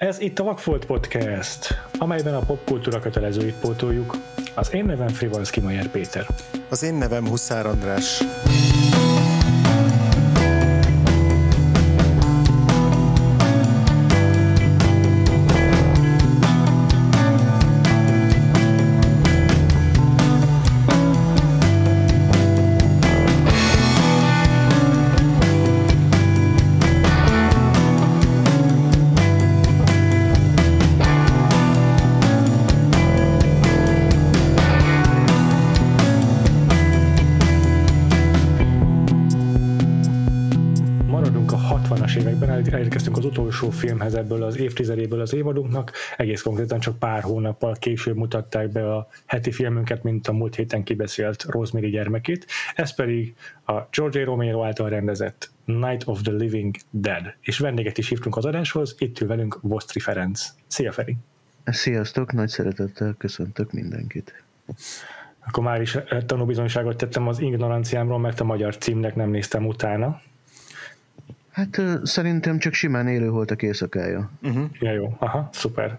Ez itt a Vakfolt Podcast, amelyben a popkultúra kötelezőit pótoljuk. Az én nevem Frivalszki Majer Péter. Az én nevem Huszár András. Filmhez ebből az évtizedéből az évadunknak, egész konkrétan csak pár hónappal később mutatták be a heti filmünket, mint a múlt héten kibeszélt Rosemary gyermekét, ez pedig a George A. Romero által rendezett Night of the Living Dead, és vendéget is hívtunk az adáshoz, itt ül velünk Vosztri Ferenc. Szia Feri! Sziasztok, nagy szeretettel köszöntök mindenkit. Akkor már is eh, tanúbizonyságot tettem az ignoranciámról, mert a magyar címnek nem néztem utána. Hát szerintem csak simán élő voltak éjszakája. Ja, jó, aha, szuper.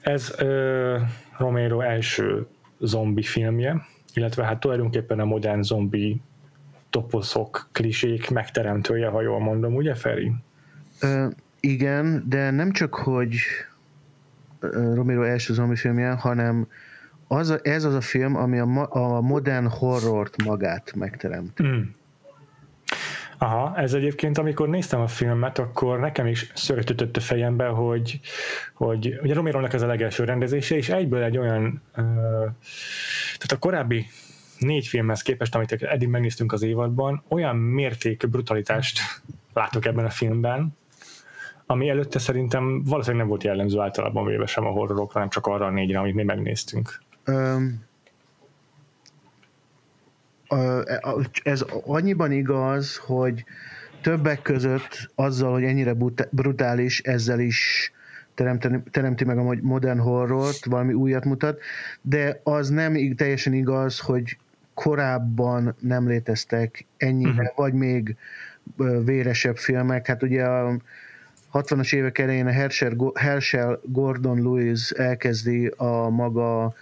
Ez ö, Romero első zombi filmje, illetve hát tulajdonképpen a modern zombi toposzok, klisék megteremtője, ha jól mondom, ugye Feri? Ö, igen, de nem csak, hogy Romero első zombi filmje, hanem az a, ez az a film, ami a, ma, a modern horrort magát megteremt. Mm. Aha, ez egyébként, amikor néztem a filmet, akkor nekem is szöget ütött a fejembe, hogy, hogy ugye Romero-nak ez a legelső rendezése, és egyből egy olyan, tehát a korábbi négy filmhez képest, amit eddig megnéztünk az évadban, olyan mértékű brutalitást látok ebben a filmben, ami előtte szerintem valószínűleg nem volt jellemző általában véve sem a horrorokra, hanem csak arra a négyre, amit mi megnéztünk. Ö, ez annyiban igaz, hogy többek között azzal, hogy ennyire brutális, ezzel is teremteni, teremti meg a modern horrort, valami újat mutat, de az nem teljesen igaz, hogy korábban nem léteztek ennyire, uh-huh. vagy még véresebb filmek. Hát ugye a 60-as évek elején a Herschel Gordon Lewis elkezdi a maga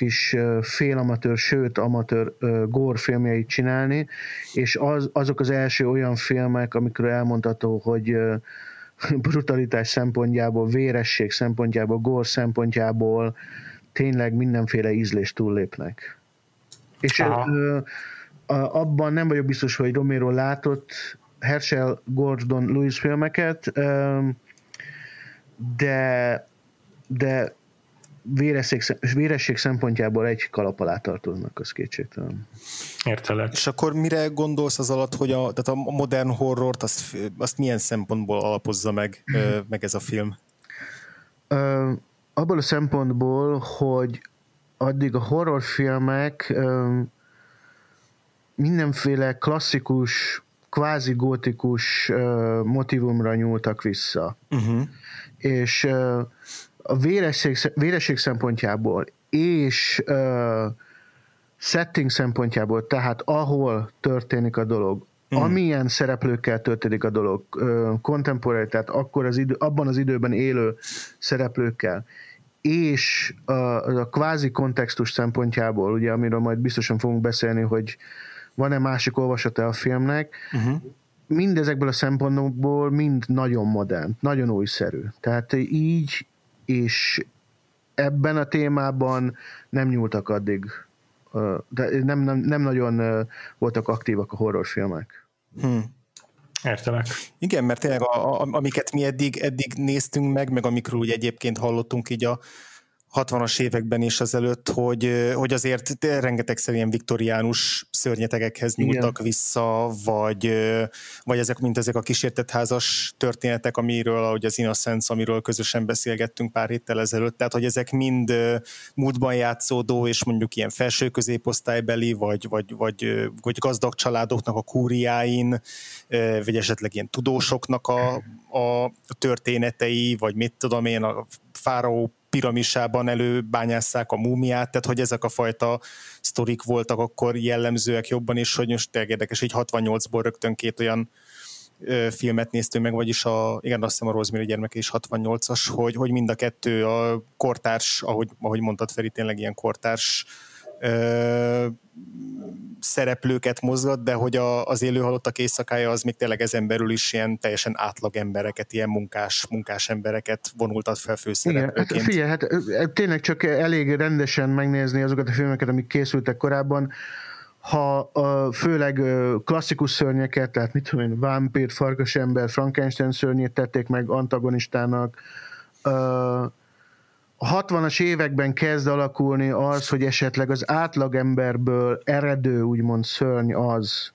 kis félamatőr, sőt amatőr ö, gore filmjeit csinálni, és az, azok az első olyan filmek, amikor elmondható, hogy brutalitás szempontjából, véresség szempontjából, gore szempontjából tényleg mindenféle ízlést túllépnek. És Aha. ö, abban nem vagyok biztos, hogy Romero látott Herschel Gordon Lewis filmeket, ö, de de véresség, véresség szempontjából egy kalap alá tartoznak, az kétségtelen. Értelek. És akkor mire gondolsz az alatt, hogy a, tehát a modern horrort, azt, azt milyen szempontból alapozza meg, meg ez a film? Ö, abból a szempontból, hogy addig a horrorfilmek ö, mindenféle klasszikus, kvázi gótikus ö, motivumra nyúltak vissza. Uh-huh. És ö, a véresség, véresség szempontjából és ö, setting szempontjából, tehát ahol történik a dolog, mm. amilyen szereplőkkel történik a dolog, contemporary, tehát akkor az idő, abban az időben élő szereplőkkel, és a, a kvázi kontextus szempontjából, ugye, amiről majd biztosan fogunk beszélni, hogy van-e másik olvasata a filmnek, Uh-huh. mindezekből a szempontokból mind nagyon modern, nagyon újszerű. Tehát így és ebben a témában nem nyúltak addig, de nem, nem, nem nagyon voltak aktívak a horrorfilmek. Hmm. Értelek. Igen, mert tényleg a, a, amiket mi eddig, eddig néztünk meg, meg amikről úgy egyébként hallottunk így a 60-as években is azelőtt, hogy, hogy azért rengetegszer ilyen viktoriánus szörnyetegekhez Igen. nyúltak vissza, vagy, vagy ezek, mint ezek a kísértett házas történetek, amiről, ahogy az Innocence, amiről közösen beszélgettünk pár héttel ezelőtt, tehát hogy ezek mind múltban játszódó, és mondjuk ilyen felső középosztálybeli, vagy, vagy, vagy, vagy gazdag családoknak a kúriáin, vagy esetleg ilyen tudósoknak a, a történetei, vagy mit tudom én, a fáraó piramisában előbányásszák a múmiát, tehát hogy ezek a fajta sztorik voltak akkor jellemzőek jobban is, hogy most érdekes, hogy 68-ból rögtön két olyan filmet néztünk meg, vagyis a, igen, azt hiszem a Rosemary gyermek és 68-as, hogy, hogy mind a kettő a kortárs, ahogy, ahogy mondtad Feri, tényleg ilyen kortárs ö, szereplőket mozgat, de hogy a, az élő éjszakája az még tényleg ezen belül is ilyen teljesen átlag embereket, ilyen munkás, munkás embereket vonultat fel főszereplőként. Igen, figyelj, hát tényleg csak elég rendesen megnézni azokat a filmeket, amik készültek korábban, ha főleg klasszikus szörnyeket, tehát mit tudom én, vámpír, farkasember, Frankenstein szörnyét tették meg antagonistának, a 60-as években kezd alakulni az, hogy esetleg az átlagemberből eredő, úgymond szörny az,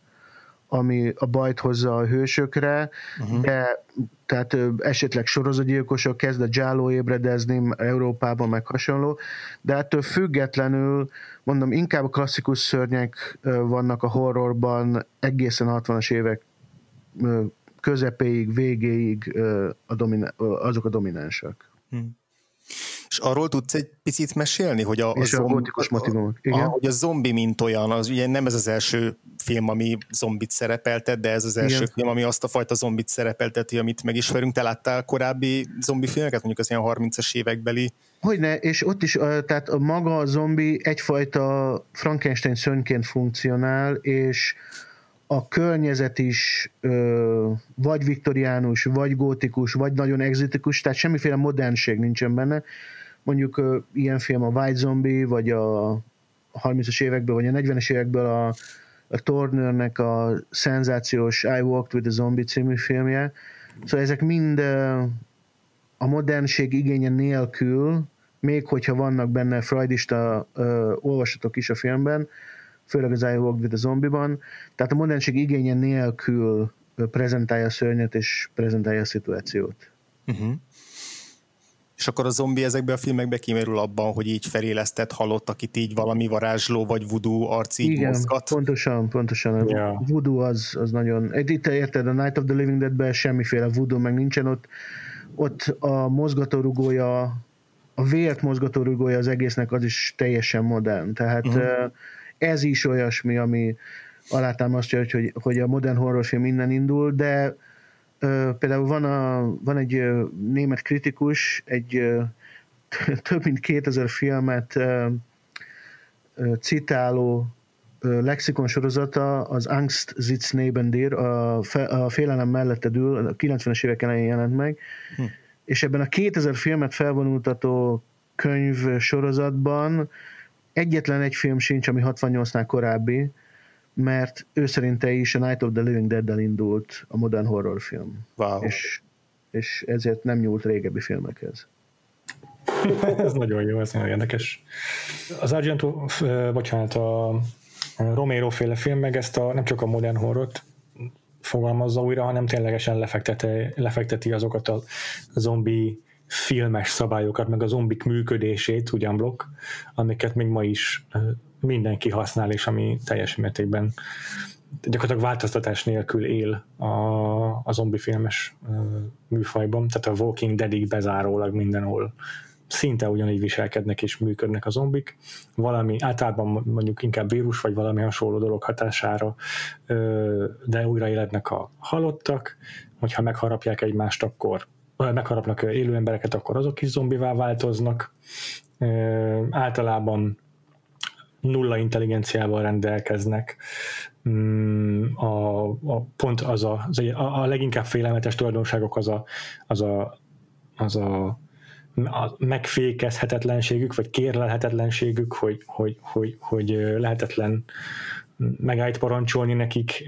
ami a bajt hozza a hősökre, uh-huh. de tehát esetleg sorozatgyilkosok kezd a Jáló ébredezni Európában, meg hasonló, de ettől függetlenül, mondom, inkább a klasszikus szörnyek vannak a horrorban egészen a 60-as évek közepéig, végéig a dominá- azok a dominánsak. Hmm. És arról tudsz egy picit mesélni, hogy a, a, zombi, a, igen. A, hogy a zombi mint olyan, az ugye nem ez az első film, ami zombit szerepeltet, de ez az első igen. film, ami azt a fajta zombit szerepelteti, amit megismerünk. Te láttál korábbi zombi filmeket, mondjuk az ilyen 30-as évekbeli? Hogyne, és ott is, tehát a maga a zombi egyfajta Frankenstein szörnyként funkcionál, és a környezet is ö, vagy viktoriánus, vagy gótikus, vagy nagyon exotikus, tehát semmiféle modernség nincsen benne. Mondjuk ö, ilyen film a White Zombie, vagy a 30-as évekből, vagy a 40-es évekből a, a Turnernek a szenzációs I Walked with a Zombie című filmje. Szóval ezek mind ö, a modernség igénye nélkül, még hogyha vannak benne freudista ö, olvasatok is a filmben, főleg az I Walked with a Zombie-ban. Tehát a modernség igénye nélkül prezentálja a szörnyet és prezentálja a szituációt. Uh-huh. És akkor a zombi ezekben a filmekben kimerül abban, hogy így felélesztett halott, akit így valami varázsló vagy voodoo arc így Igen, mozgat. pontosan, pontosan. Yeah. A voodoo az, az nagyon... Itt érted, a Night of the Living Dead-ben semmiféle voodoo meg nincsen ott. Ott a mozgatórugója, a vért mozgatórugója az egésznek az is teljesen modern. Tehát uh-huh ez is olyasmi, ami alátámasztja, hogy, hogy a modern horrorfilm innen indul, de például van, a, van egy német kritikus, egy több mint 2000 filmet citáló lexikon sorozata, az Angst sitzt neben dir, a, fe, a félelem mellette ül, a 90-es évek elején jelent meg, hm. és ebben a 2000 filmet felvonultató könyv sorozatban Egyetlen egy film sincs, ami 68-nál korábbi, mert ő szerinte is a Night of the Living Dead-del indult a modern horrorfilm. Wow. És, és ezért nem nyúlt régebbi filmekhez. ez nagyon jó, ez nagyon érdekes. Az Argento, bocsánat, a Romero féle film meg ezt a, nem csak a modern horrort fogalmazza újra, hanem ténylegesen lefekteti, lefekteti azokat a zombi filmes szabályokat, meg a zombik működését ugyanblokk, amiket még ma is mindenki használ, és ami teljes mértékben gyakorlatilag változtatás nélkül él a, a zombi filmes műfajban, tehát a Walking Dead-ig bezárólag mindenhol szinte ugyanígy viselkednek és működnek a zombik, valami általában mondjuk inkább vírus vagy valami hasonló dolog hatására, de újraélednek a halottak, hogyha megharapják egymást, akkor megharapnak élő embereket, akkor azok is zombivá változnak. Általában nulla intelligenciával rendelkeznek. Mm, a, a pont az a, az a, a leginkább félelmetes tulajdonságok az a, az a, az a, a megfékezhetetlenségük, vagy kérlelhetetlenségük, hogy, hogy, hogy, hogy lehetetlen megállt parancsolni nekik,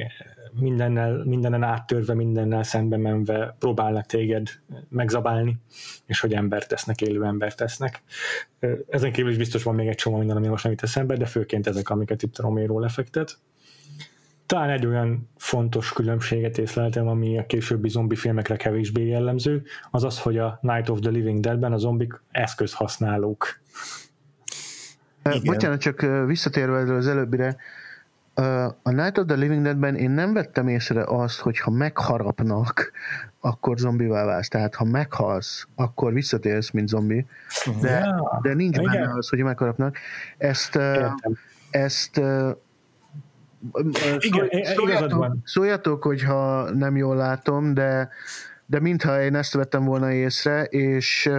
mindennel, mindenen áttörve, mindennel szembe menve próbálnak téged megzabálni, és hogy embert tesznek, élő embert tesznek. Ezen kívül is biztos van még egy csomó minden, ami most nem itt eszembe, de főként ezek, amiket itt a Romero lefektet. Talán egy olyan fontos különbséget észleltem, ami a későbbi zombi filmekre kevésbé jellemző, az az, hogy a Night of the Living Dead-ben a zombik eszközhasználók. Igen. Bocsánat, csak visszatérve az előbbire, a Night of the Living Dead-ben én nem vettem észre azt, hogy ha megharapnak, akkor zombivá válsz. Tehát ha meghalsz, akkor visszatérsz, mint zombi. De, ja, de nincs igen. benne az, hogy megharapnak. Ezt, Értem. ezt Igen, szóljatok, szóljatok, hogyha nem jól látom, de, de mintha én ezt vettem volna észre, és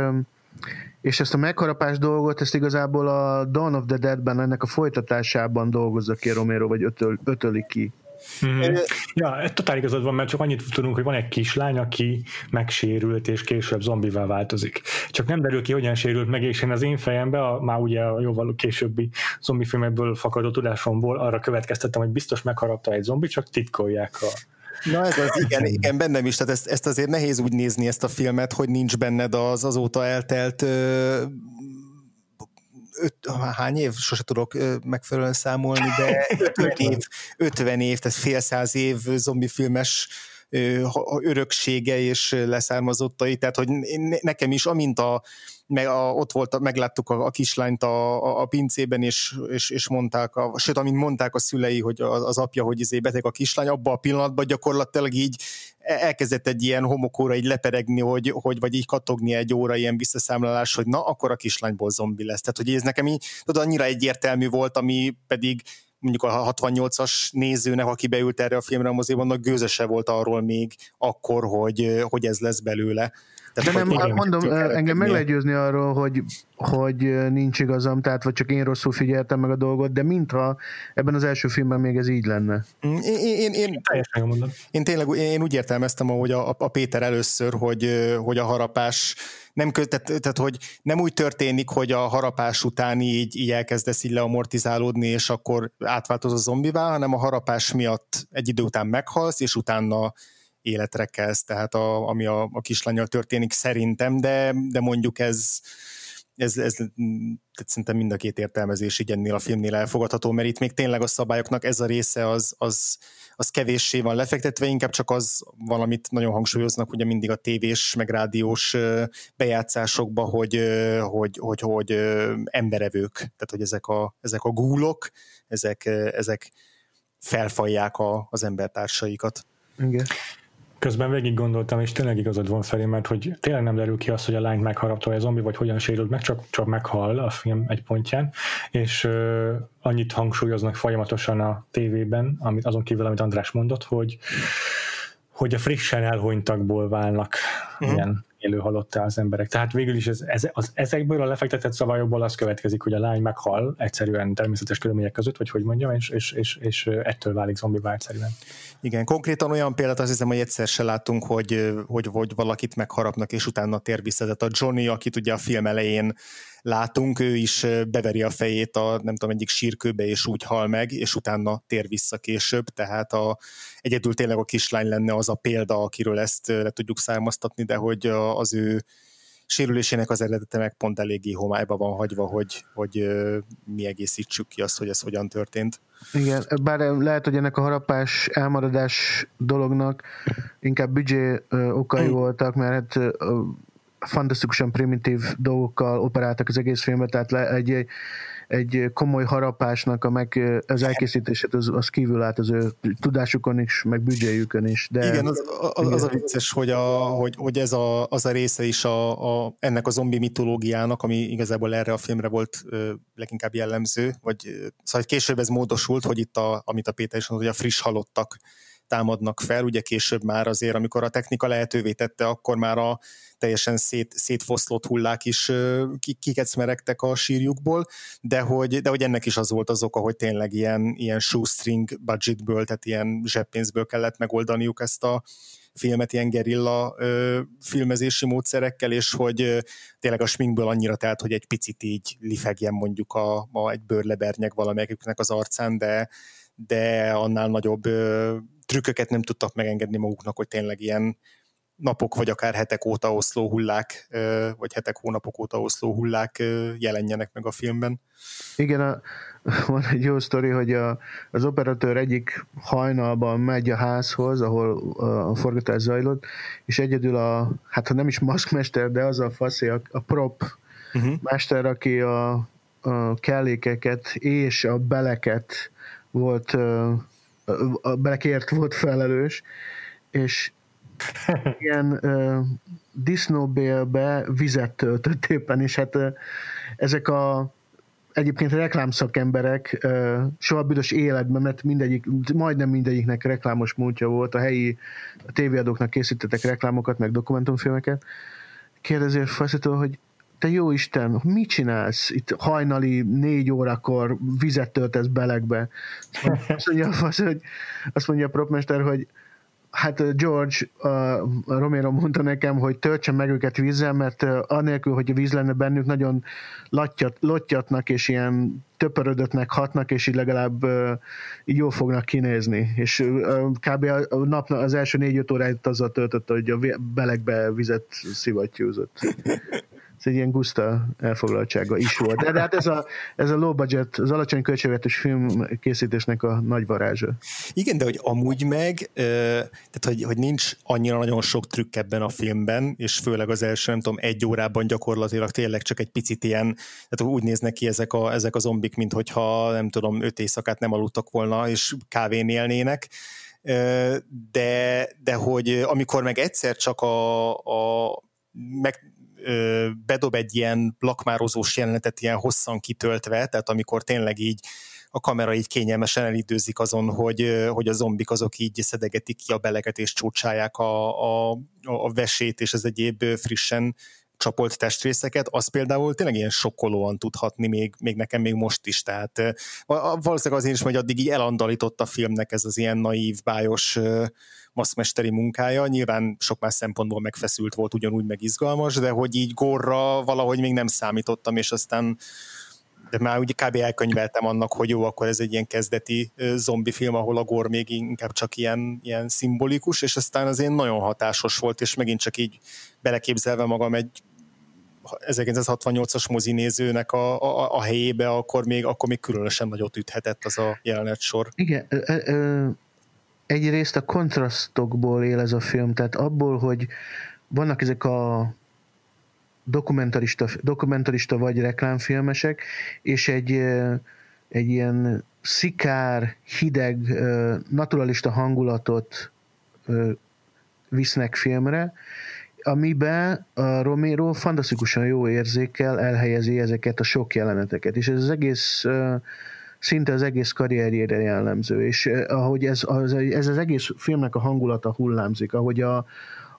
és ezt a megharapás dolgot, ezt igazából a Dawn of the Dead-ben, ennek a folytatásában dolgozza ki Romero, vagy ötöl, ötöli ki. Mm. Ja, totál igazad van, mert csak annyit tudunk, hogy van egy kislány, aki megsérült, és később zombivá változik. Csak nem derül ki, hogyan sérült meg, és én az én fejembe, a, már ugye a jóval későbbi zombifilmekből fakadó tudásomból arra következtettem, hogy biztos megharapta egy zombi, csak titkolják a Na ez az, igen, igen, bennem is, tehát ezt, ezt azért nehéz úgy nézni ezt a filmet, hogy nincs benned az azóta eltelt ö, öt, hány év, sose tudok megfelelően számolni, de 50 év, 50 év, tehát fél száz év zombifilmes öröksége és leszármazottai, tehát hogy nekem is, amint a, meg a, ott volt, megláttuk a, a kislányt a, a, a pincében, és, és, és mondták, a, sőt, amint mondták a szülei, hogy az, az apja, hogy izé beteg a kislány, abban a pillanatban gyakorlatilag így elkezdett egy ilyen homokóra így leperegni, hogy, hogy vagy így katogni egy óra ilyen visszaszámlálás, hogy na, akkor a kislányból zombi lesz. Tehát, hogy ez nekem így, tudod, annyira egyértelmű volt, ami pedig mondjuk a 68-as nézőnek, aki beült erre a filmre a moziban, annak gőzese volt arról még akkor, hogy, hogy ez lesz belőle. De nem, igen, mondom, engem meg lehet győzni arról, hogy, hogy nincs igazam, tehát vagy csak én rosszul figyeltem meg a dolgot, de mintha ebben az első filmben még ez így lenne. Mm, én, én, én, én, én tényleg én úgy értelmeztem, ahogy a, a Péter először, hogy, hogy a harapás nem, tehát, tehát, hogy nem úgy történik, hogy a harapás után így, így elkezdesz így leamortizálódni, és akkor átváltoz a zombivá, hanem a harapás miatt egy idő után meghalsz, és utána életre kezd, tehát a, ami a, a kislányal történik szerintem, de, de mondjuk ez, ez, ez tehát szerintem mind a két értelmezés így ennél a filmnél elfogadható, mert itt még tényleg a szabályoknak ez a része az, az, az kevéssé van lefektetve, inkább csak az valamit nagyon hangsúlyoznak ugye mindig a tévés, meg rádiós bejátszásokba, hogy, hogy, hogy, hogy emberevők, tehát hogy ezek a, ezek a gúlok, ezek, ezek felfalják a, az embertársaikat. Igen. Közben végig gondoltam, és tényleg igazad van felé, mert hogy tényleg nem derül ki az, hogy a lányt megharapta a zombi, vagy hogyan sérült meg, csak, csak meghal a film egy pontján, és uh, annyit hangsúlyoznak folyamatosan a tévében, amit azon kívül, amit András mondott, hogy hogy a frissen elhunytakból válnak uh-huh. ilyen élő halottá az emberek. Tehát végül is ez, ez, az, ezekből a lefektetett szabályokból az következik, hogy a lány meghal egyszerűen természetes körülmények között, vagy hogy mondjam, és, és, és, és ettől válik zombivá egyszerűen. Igen, konkrétan olyan példát azt hiszem, hogy egyszer se láttunk, hogy, hogy, hogy valakit megharapnak, és utána tér vissza. Tehát a Johnny, akit ugye a film elején látunk, ő is beveri a fejét a nem tudom, egyik sírkőbe, és úgy hal meg, és utána tér vissza később, tehát a, egyedül tényleg a kislány lenne az a példa, akiről ezt le tudjuk származtatni, de hogy az ő sérülésének az eredete meg pont eléggé homályba van hagyva, hogy, hogy mi egészítsük ki azt, hogy ez hogyan történt. Igen, bár lehet, hogy ennek a harapás elmaradás dolognak inkább büdzsé okai mm. voltak, mert hát fantasztikusan primitív dolgokkal operáltak az egész filmet, tehát le, egy, egy komoly harapásnak a meg, az elkészítését az, az kívül állt az ő tudásukon is, meg büdzséjükön is. De, igen, az, az, az a vicces, hogy, a, hogy, hogy ez a, az a része is a, a, ennek a zombi mitológiának, ami igazából erre a filmre volt ö, leginkább jellemző, vagy szóval később ez módosult, hogy itt, a, amit a Péter is mondott, hogy a friss halottak támadnak fel, ugye később már azért, amikor a technika lehetővé tette, akkor már a teljesen szét, szétfoszlott hullák is kikecmeregtek a sírjukból, de hogy, de hogy ennek is az volt az oka, hogy tényleg ilyen, ilyen shoestring budgetből, tehát ilyen zseppénzből kellett megoldaniuk ezt a filmet ilyen gerilla ö, filmezési módszerekkel, és hogy ö, tényleg a sminkből annyira telt, hogy egy picit így lifegjen mondjuk a, a egy bőrlebernyeg valamelyiküknek az arcán, de, de annál nagyobb ö, trükköket nem tudtak megengedni maguknak, hogy tényleg ilyen napok vagy akár hetek óta oszló hullák, vagy hetek, hónapok óta oszló hullák jelenjenek meg a filmben. Igen, a, van egy jó sztori, hogy a, az operatőr egyik hajnalban megy a házhoz, ahol a forgatás zajlott, és egyedül a, hát ha nem is maszkmester, de az a faszi, a, a prop uh-huh. mester, aki a, a kellékeket és a beleket volt, a belekért volt felelős, és ilyen uh, disznóbélbe vizet töltött éppen, és hát uh, ezek a egyébként reklámszakemberek soha büdös életben, mert mindegyik, majdnem mindegyiknek reklámos múltja volt, a helyi a tévéadóknak készítettek reklámokat, meg dokumentumfilmeket. Kérdezi a hogy te jó Isten, mit csinálsz itt hajnali négy órakor vizet töltesz belegbe? Azt mondja, hogy, azt mondja a propmester, hogy Hát George uh, Romero mondta nekem, hogy töltsem meg őket vízzel, mert uh, anélkül, hogy a víz lenne bennük, nagyon lattyat, lottyatnak és ilyen töpörödöttnek hatnak, és így legalább uh, így jól fognak kinézni. És uh, kb. a nap az első négy-öt óráit azzal töltötte, hogy a belegbe vizet szivattyúzott ez egy ilyen guszta elfoglaltsága is volt. De, de hát ez a, ez a low budget, az alacsony költségvetés film készítésnek a nagy varázsa. Igen, de hogy amúgy meg, tehát hogy, hogy nincs annyira nagyon sok trükk ebben a filmben, és főleg az első, nem tudom, egy órában gyakorlatilag tényleg csak egy picit ilyen, tehát úgy néznek ki ezek a, ezek a zombik, mint hogyha nem tudom, öt éjszakát nem aludtak volna, és kávén élnének, de, de hogy amikor meg egyszer csak a, a meg bedob egy ilyen lakmározós jelenetet ilyen hosszan kitöltve, tehát amikor tényleg így a kamera így kényelmesen elidőzik azon, hogy, hogy a zombik azok így szedegetik ki a beleget és csúcsálják a, a, a vesét és az egyéb frissen csapolt testrészeket, az például tényleg ilyen sokkolóan tudhatni még, még nekem még most is, tehát valószínűleg azért is, hogy addig így elandalított a filmnek ez az ilyen naív, bájos maszmesteri munkája, nyilván sok más szempontból megfeszült volt, ugyanúgy meg izgalmas, de hogy így gorra valahogy még nem számítottam, és aztán de már úgy kb. elkönyveltem annak, hogy jó, akkor ez egy ilyen kezdeti zombi film, ahol a gor még inkább csak ilyen, ilyen szimbolikus, és aztán az én nagyon hatásos volt, és megint csak így beleképzelve magam egy 1968-as mozinézőnek a, a, a helyébe, akkor még, akkor még különösen nagyot üthetett az a jelenet sor. Igen, egyrészt a kontrasztokból él ez a film, tehát abból, hogy vannak ezek a dokumentarista, dokumentarista vagy reklámfilmesek, és egy, egy ilyen szikár, hideg, naturalista hangulatot visznek filmre, amiben a Romero fantasztikusan jó érzékkel elhelyezi ezeket a sok jeleneteket, és ez az egész szinte az egész karrierjére jellemző, és ahogy ez, az, ez az egész filmnek a hangulata hullámzik, ahogy a,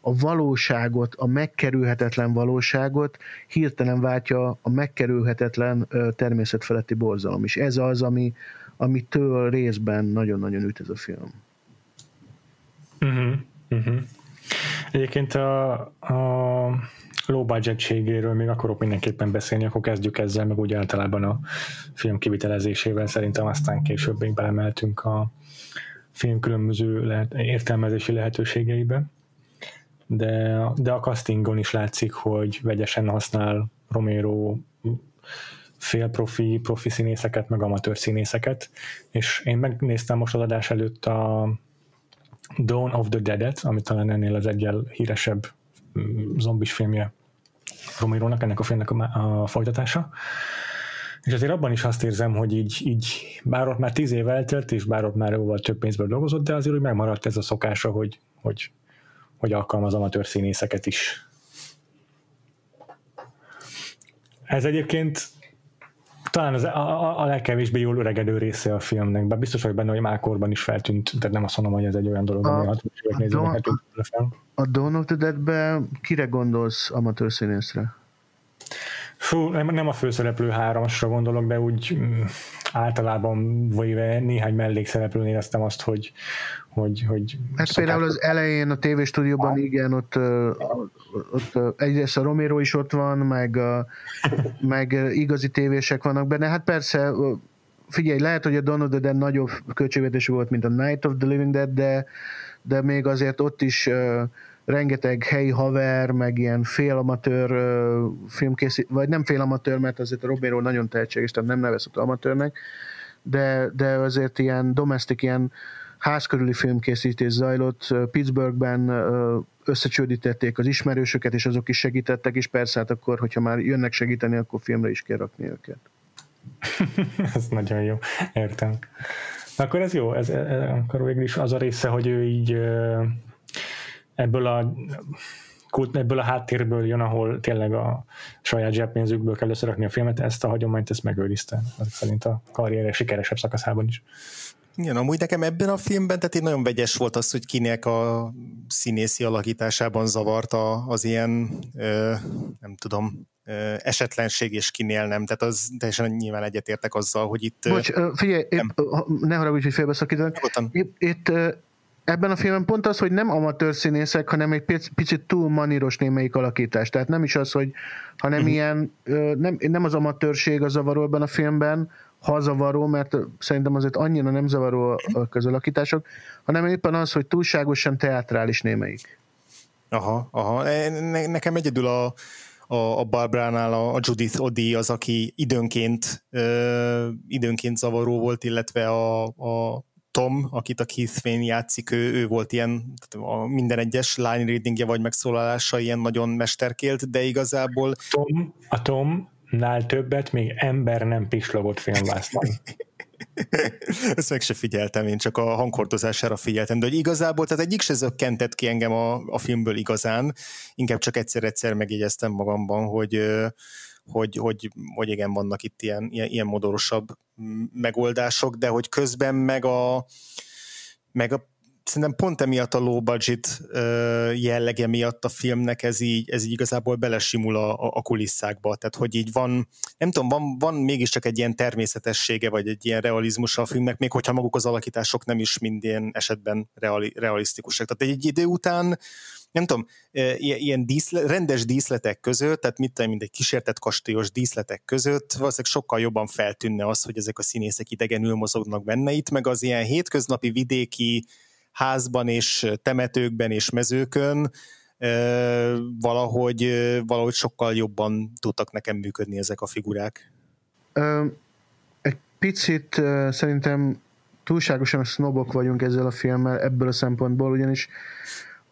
a valóságot, a megkerülhetetlen valóságot hirtelen váltja a megkerülhetetlen természetfeletti borzalom. És ez az, ami, amitől részben nagyon-nagyon üt ez a film. Uh-huh, uh-huh. Egyébként a, a low budgetségéről még akarok mindenképpen beszélni, akkor kezdjük ezzel, meg úgy általában a film kivitelezésével. Szerintem aztán később még belemeltünk a film különböző lehet, értelmezési lehetőségeibe. De, de a castingon is látszik, hogy vegyesen használ Romero félprofi, profi színészeket, meg amatőr színészeket, és én megnéztem most az adás előtt a Dawn of the Dead-et, ami talán ennél az egyel híresebb mm, zombis filmje Romero-nak, ennek a filmnek a, a folytatása. És azért abban is azt érzem, hogy így, így bár ott már tíz év eltelt, és bár ott már jóval több pénzből dolgozott, de azért úgy megmaradt ez a szokása, hogy, hogy, hogy alkalmaz amatőr színészeket is. Ez egyébként talán az, a, a legkevésbé jól öregedő része a filmnek, bár biztos vagy benne, hogy már korban is feltűnt, tehát nem azt mondom, hogy ez egy olyan dolog, ami a, a, a, a, a Dawn of the Dead-be kire gondolsz amatőr színészre? Fú, nem, nem a főszereplő hármasra gondolok, de úgy mm, általában vagy néhány mellékszereplőn éreztem azt, hogy, hogy, hogy Hát szokás... például az elején a tévéstúdióban igen, ott, ott egyrészt a Romero is ott van, meg, meg igazi tévések vannak benne. Hát persze, figyelj, lehet, hogy a Dawn of the Dead nagyobb költségvetésű volt, mint a Night of the Living Dead, de, de még azért ott is rengeteg helyi haver, meg ilyen félamatőr filmkészít, vagy nem félamatőr, mert azért a Romero nagyon tehetséges, tehát nem nevezhető amatőrnek, de, de azért ilyen domestic, ilyen házkörüli filmkészítés zajlott. Pittsburghben összecsődítették az ismerősöket, és azok is segítettek, és persze hát akkor, hogyha már jönnek segíteni, akkor filmre is kell rakni őket. ez nagyon jó, értem. Akkor ez jó, ez, ez, akkor végül is az a része, hogy ő így ebből a kult, ebből a háttérből jön, ahol tényleg a saját zsebpénzükből kell összerakni a filmet, ezt a hagyományt ezt megőrizte, azok szerint a karriere sikeresebb szakaszában is. Igen, amúgy nekem ebben a filmben, tehát én nagyon vegyes volt az, hogy kinek a színészi alakításában zavarta az ilyen, ö, nem tudom, ö, esetlenség, és kinél nem. Tehát az teljesen nyilván egyetértek azzal, hogy itt... Bocs, figyelj, épp, ne haragudj, hogy félbeszakítanak. Itt, itt ebben a filmben pont az, hogy nem amatőr színészek, hanem egy picit túl maníros némelyik alakítás. Tehát nem is az, hogy hanem uh-huh. ilyen, nem, nem az amatőrség a zavaró ebben a filmben, ha zavaró, mert szerintem azért annyira nem zavaró a közalakítások, hanem éppen az, hogy túlságosan teátrális némelyik. Aha, aha. Ne, nekem egyedül a, a, a Barbránál a, a Judith Odi az, aki időnként, ö, időnként zavaró volt, illetve a, a Tom, akit a Keith Wayne játszik, ő, ő volt ilyen, a minden egyes line readingje vagy megszólalása ilyen nagyon mesterkélt, de igazából... Tom, a Tom nál többet még ember nem pislogott filmvászlán. Ezt meg se figyeltem, én csak a hangkordozására figyeltem, de hogy igazából, tehát egyik se zökkentett ki engem a, a filmből igazán, inkább csak egyszer-egyszer megjegyeztem magamban, hogy, hogy, hogy, hogy igen, vannak itt ilyen, ilyen, ilyen modorosabb megoldások, de hogy közben meg a, meg a szerintem pont emiatt a low budget jellege miatt a filmnek ez így, ez így igazából belesimul a, a kulisszákba, tehát hogy így van, nem tudom, van, van mégiscsak egy ilyen természetessége, vagy egy ilyen realizmus a filmnek, még hogyha maguk az alakítások nem is minden esetben reali, realisztikusak. Tehát egy idő után nem tudom, ilyen díszle, rendes díszletek között, tehát mit tudom, mint egy kísértett kastélyos díszletek között, valószínűleg sokkal jobban feltűnne az, hogy ezek a színészek idegenül mozognak benne itt, meg az ilyen hétköznapi vidéki házban és temetőkben és mezőkön valahogy, valahogy sokkal jobban tudtak nekem működni ezek a figurák. Egy picit szerintem túlságosan sznobok vagyunk ezzel a filmmel ebből a szempontból, ugyanis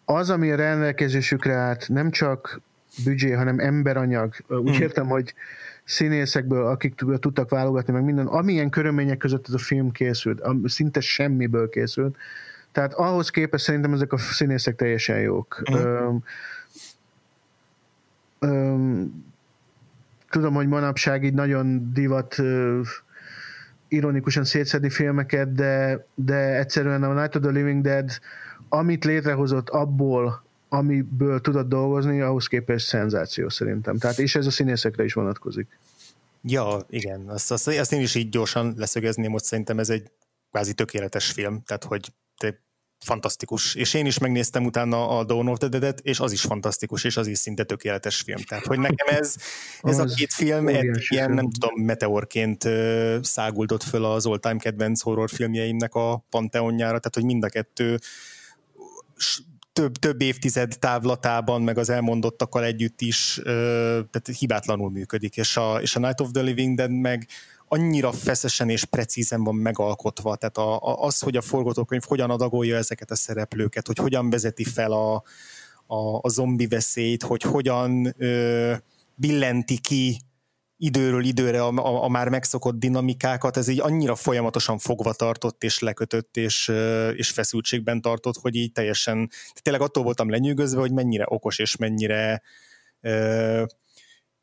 az, ami a rendelkezésükre állt, nem csak büdzsé, hanem emberanyag. Úgy hmm. értem, hogy színészekből, akik tudtak válogatni, meg minden, amilyen körülmények között ez a film készült, szinte semmiből készült, tehát ahhoz képest szerintem ezek a színészek teljesen jók. Uh-huh. Öm, öm, tudom, hogy manapság így nagyon divat ö, ironikusan szétszedi filmeket, de, de egyszerűen a Night of the Living Dead amit létrehozott abból, amiből tudott dolgozni, ahhoz képest szenzáció szerintem. Tehát és ez a színészekre is vonatkozik. Ja, igen. Azt, azt, azt én is így gyorsan leszögezném, hogy szerintem ez egy kvázi tökéletes film, tehát hogy te fantasztikus. És én is megnéztem utána a Dawn of the Dead-et, és az is fantasztikus, és az is szinte tökéletes film. Tehát, hogy nekem ez, ez a két film egy ilyen, nem tudom, meteorként száguldott föl az all-time kedvenc horrorfilmjeimnek a panteonjára, tehát, hogy mind a kettő több, több évtized távlatában, meg az elmondottakkal együtt is tehát hibátlanul működik, és a, és a Night of the Living Dead meg annyira feszesen és precízen van megalkotva, tehát a, a, az, hogy a forgatókönyv hogyan adagolja ezeket a szereplőket, hogy hogyan vezeti fel a, a, a zombi veszélyt, hogy hogyan ö, billenti ki időről időre a, a, a már megszokott dinamikákat, ez így annyira folyamatosan fogva tartott és lekötött és, és feszültségben tartott, hogy így teljesen, tényleg attól voltam lenyűgözve, hogy mennyire okos és mennyire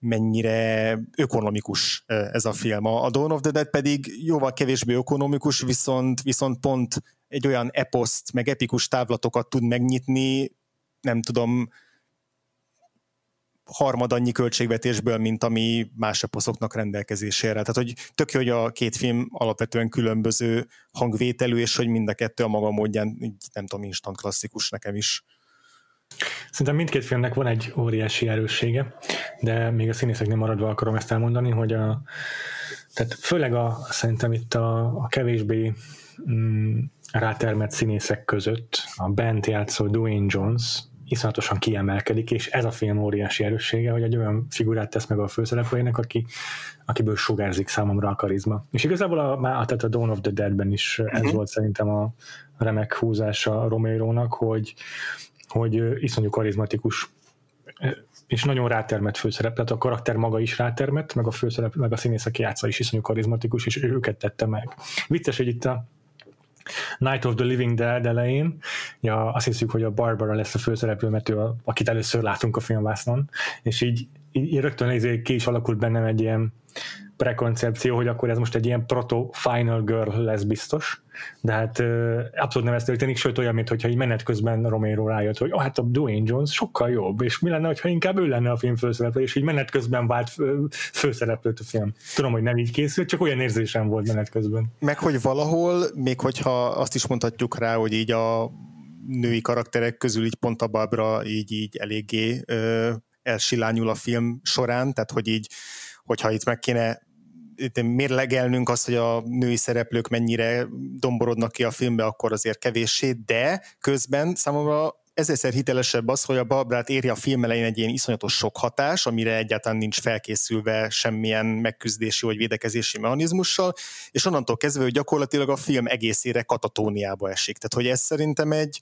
mennyire ökonomikus ez a film. A Dawn of the Dead pedig jóval kevésbé ökonomikus, viszont, viszont pont egy olyan eposzt, meg epikus távlatokat tud megnyitni, nem tudom, harmad annyi költségvetésből, mint ami más eposzoknak rendelkezésére. Tehát, hogy tök jó, hogy a két film alapvetően különböző hangvételű, és hogy mind a kettő a maga módján, így nem tudom, instant klasszikus nekem is. Szerintem mindkét filmnek van egy óriási erőssége, de még a színészeknél maradva akarom ezt elmondani, hogy a, tehát főleg a, szerintem itt a, a kevésbé mm, rátermett színészek között a bent játszó Dwayne Jones iszonyatosan kiemelkedik, és ez a film óriási erőssége, hogy egy olyan figurát tesz meg a főszereplőjének, aki, akiből sugárzik számomra a karizma. És igazából a, a, tehát a Dawn of the Dead-ben is ez uh-huh. volt szerintem a remek húzása Romero-nak, hogy, hogy iszonyú karizmatikus és nagyon rátermett főszerep, tehát a karakter maga is rátermett, meg a főszerep, meg a színész, aki játsza is iszonyú karizmatikus, és őket tette meg. Vicces, hogy itt a Night of the Living Dead elején, ja, azt hiszük, hogy a Barbara lesz a főszereplő, mert ő a, akit először látunk a filmvásznon, és így, így rögtön ki is alakult bennem egy ilyen prekoncepció, hogy akkor ez most egy ilyen proto-final girl lesz biztos, de hát abszolút nem ez történik, sőt olyan, mintha így menet közben Romero rájött, hogy oh, hát a Dwayne Jones sokkal jobb, és mi lenne, ha inkább ő lenne a film főszereplő, és így menet közben vált főszereplőt a film. Tudom, hogy nem így készült, csak olyan érzésem volt menet közben. Meg, hogy valahol, még hogyha azt is mondhatjuk rá, hogy így a női karakterek közül így pont a Barbara így, így eléggé ö, elsilányul a film során, tehát hogy így hogyha itt meg kéne mérlegelnünk azt, hogy a női szereplők mennyire domborodnak ki a filmbe, akkor azért kevéssé, de közben számomra ezerszer hitelesebb az, hogy a Barbrát érje a film elején egy ilyen iszonyatos sok hatás, amire egyáltalán nincs felkészülve semmilyen megküzdési vagy védekezési mechanizmussal, és onnantól kezdve, hogy gyakorlatilag a film egészére katatóniába esik. Tehát, hogy ez szerintem egy,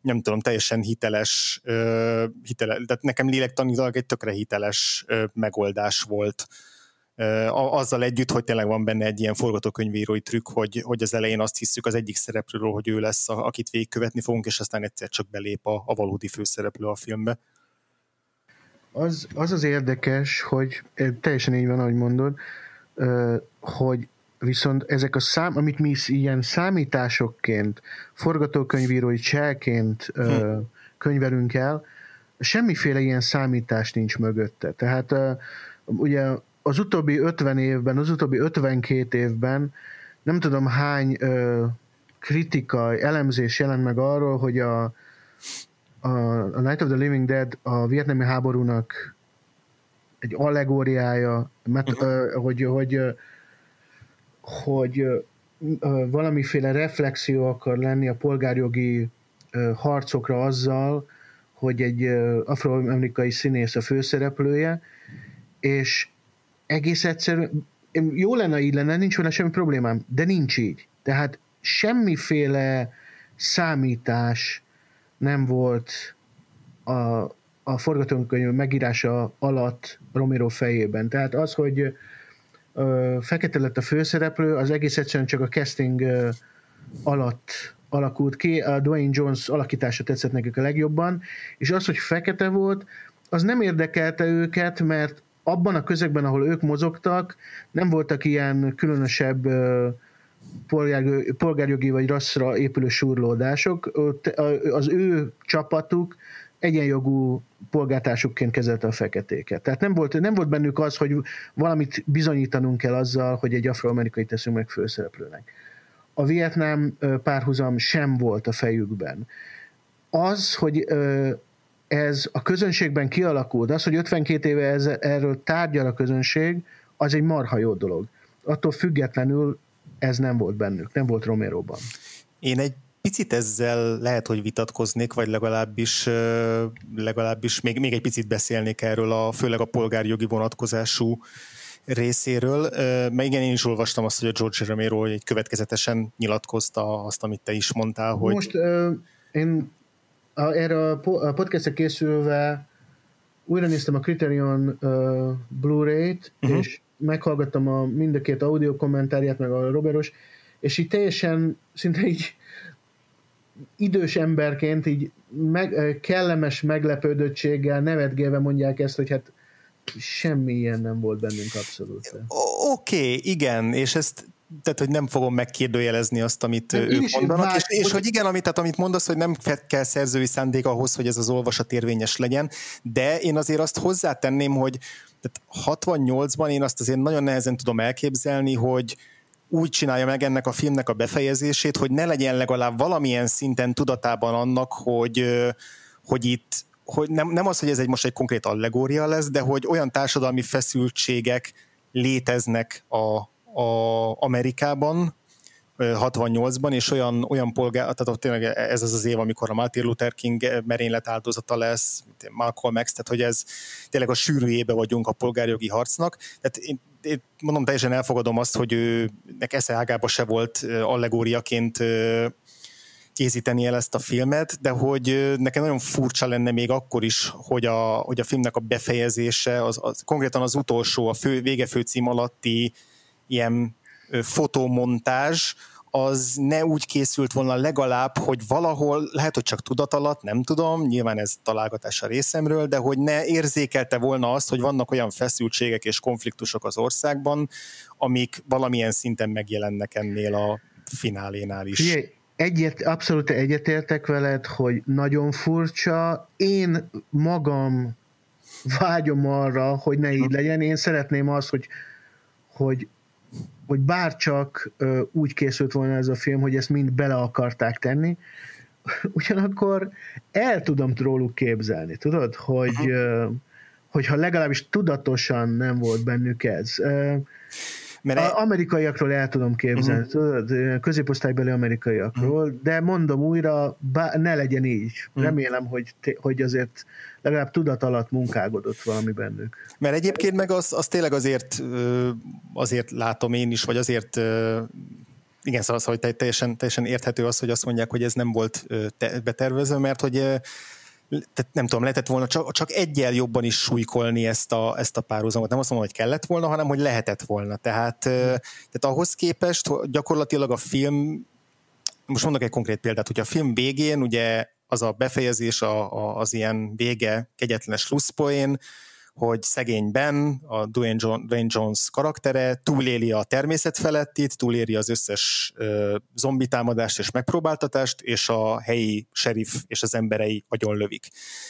nem tudom, teljesen hiteles, uh, hiteles tehát nekem lélektanilag egy tökre hiteles megoldás volt azzal együtt, hogy tényleg van benne egy ilyen forgatókönyvírói trükk, hogy, hogy az elején azt hiszük az egyik szereplőről, hogy ő lesz, a, akit végigkövetni fogunk, és aztán egyszer csak belép a, a valódi főszereplő a filmbe. Az, az az érdekes, hogy teljesen így van, ahogy mondod, hogy viszont ezek a szám, amit mi ilyen számításokként, forgatókönyvírói cselként hm. könyvelünk el, semmiféle ilyen számítás nincs mögötte. Tehát ugye az utóbbi 50 évben, az utóbbi 52 évben nem tudom hány ö, kritika, elemzés jelent meg arról, hogy a, a, a Night of the Living Dead a vietnami háborúnak egy allegóriája, mert, uh-huh. ö, hogy, hogy, hogy ö, valamiféle reflexió akar lenni a polgárjogi ö, harcokra azzal, hogy egy afroamerikai színész a főszereplője, és egész egyszerűen, jó lenne, így lenne, nincs vele semmi problémám, de nincs így. Tehát semmiféle számítás nem volt a, a forgatókönyv megírása alatt Romero fejében. Tehát az, hogy ö, fekete lett a főszereplő, az egész egyszerűen csak a casting ö, alatt alakult ki, a Dwayne Jones alakítása tetszett nekik a legjobban, és az, hogy fekete volt, az nem érdekelte őket, mert abban a közegben, ahol ők mozogtak, nem voltak ilyen különösebb polgárjogi vagy rasszra épülő surlódások. Az ő csapatuk egyenjogú polgártársukként kezelte a feketéket. Tehát nem volt, nem volt bennük az, hogy valamit bizonyítanunk kell azzal, hogy egy afroamerikai teszünk meg főszereplőnek. A Vietnám párhuzam sem volt a fejükben. Az, hogy ez a közönségben kialakult, az, hogy 52 éve ez, erről tárgyal a közönség, az egy marha jó dolog. Attól függetlenül ez nem volt bennük, nem volt Romeroban. Én egy picit ezzel lehet, hogy vitatkoznék, vagy legalábbis, legalábbis még, még egy picit beszélnék erről, a, főleg a polgárjogi vonatkozású részéről, mert igen, én is olvastam azt, hogy a George Romero egy következetesen nyilatkozta azt, amit te is mondtál, hogy... Most uh, én a, erre a podcastre készülve újra néztem a Criterion uh, Blu-ray-t, uh-huh. és meghallgattam a mind a két audio kommentárját, meg a Roberos, és így teljesen szinte így idős emberként így meg, kellemes meglepődöttséggel nevetgélve mondják ezt, hogy hát semmi ilyen nem volt bennünk abszolút. Oké, okay, igen, és ezt tehát, hogy nem fogom megkérdőjelezni azt, amit nem, ők mondanak, vár, és, és hogy igen, amit, tehát, amit mondasz, hogy nem kell szerzői szándék ahhoz, hogy ez az olvasat érvényes legyen, de én azért azt hozzátenném, hogy tehát 68-ban én azt azért nagyon nehezen tudom elképzelni, hogy úgy csinálja meg ennek a filmnek a befejezését, hogy ne legyen legalább valamilyen szinten tudatában annak, hogy, hogy itt hogy nem, nem az, hogy ez egy most egy konkrét allegória lesz, de hogy olyan társadalmi feszültségek léteznek a, a Amerikában, 68-ban, és olyan, olyan polgár, tehát tényleg ez az az év, amikor a Martin Luther King merénylet áldozata lesz, Malcolm X, tehát hogy ez tényleg a sűrűjébe vagyunk a polgárjogi harcnak. Tehát én, én mondom, teljesen elfogadom azt, hogy őnek esze ágába se volt allegóriaként készíteni el ezt a filmet, de hogy nekem nagyon furcsa lenne még akkor is, hogy a, hogy a filmnek a befejezése, az, az konkrétan az utolsó, a fő, vége főcím alatti ilyen fotomontázs, az ne úgy készült volna legalább, hogy valahol, lehet, hogy csak tudat alatt, nem tudom, nyilván ez találgatás a részemről, de hogy ne érzékelte volna azt, hogy vannak olyan feszültségek és konfliktusok az országban, amik valamilyen szinten megjelennek ennél a finálénál is. Figyelj, egyet, abszolút egyetértek veled, hogy nagyon furcsa. Én magam vágyom arra, hogy ne így legyen. Én szeretném azt, hogy, hogy, hogy bárcsak úgy készült volna ez a film, hogy ezt mind bele akarták tenni, ugyanakkor el tudom róluk képzelni, tudod, hogy, hogyha legalábbis tudatosan nem volt bennük ez. Mert a, amerikaiakról el tudom képzelni, uh-huh. tudod, középosztálybeli amerikaiakról, uh-huh. de mondom újra, bá, ne legyen így. Uh-huh. Remélem, hogy, hogy azért legalább tudat alatt munkálkodott valami bennük. Mert egyébként meg az, az tényleg azért, azért látom én is, vagy azért igen, szóval, hogy teljesen, teljesen érthető az, hogy azt mondják, hogy ez nem volt betervezve, mert hogy tehát nem tudom, lehetett volna csak, csak egyel jobban is súlykolni ezt a, ezt a párhuzamot. Nem azt mondom, hogy kellett volna, hanem hogy lehetett volna. Tehát, tehát ahhoz képest gyakorlatilag a film, most mondok egy konkrét példát, hogy a film végén ugye az a befejezés, a, a, az ilyen vége, kegyetlenes slusszpoén, hogy szegényben a Dwayne, John, Dwayne Jones karaktere túléli a természet felettit, túléli az összes ö, zombi támadást és megpróbáltatást, és a helyi sheriff és az emberei lövik.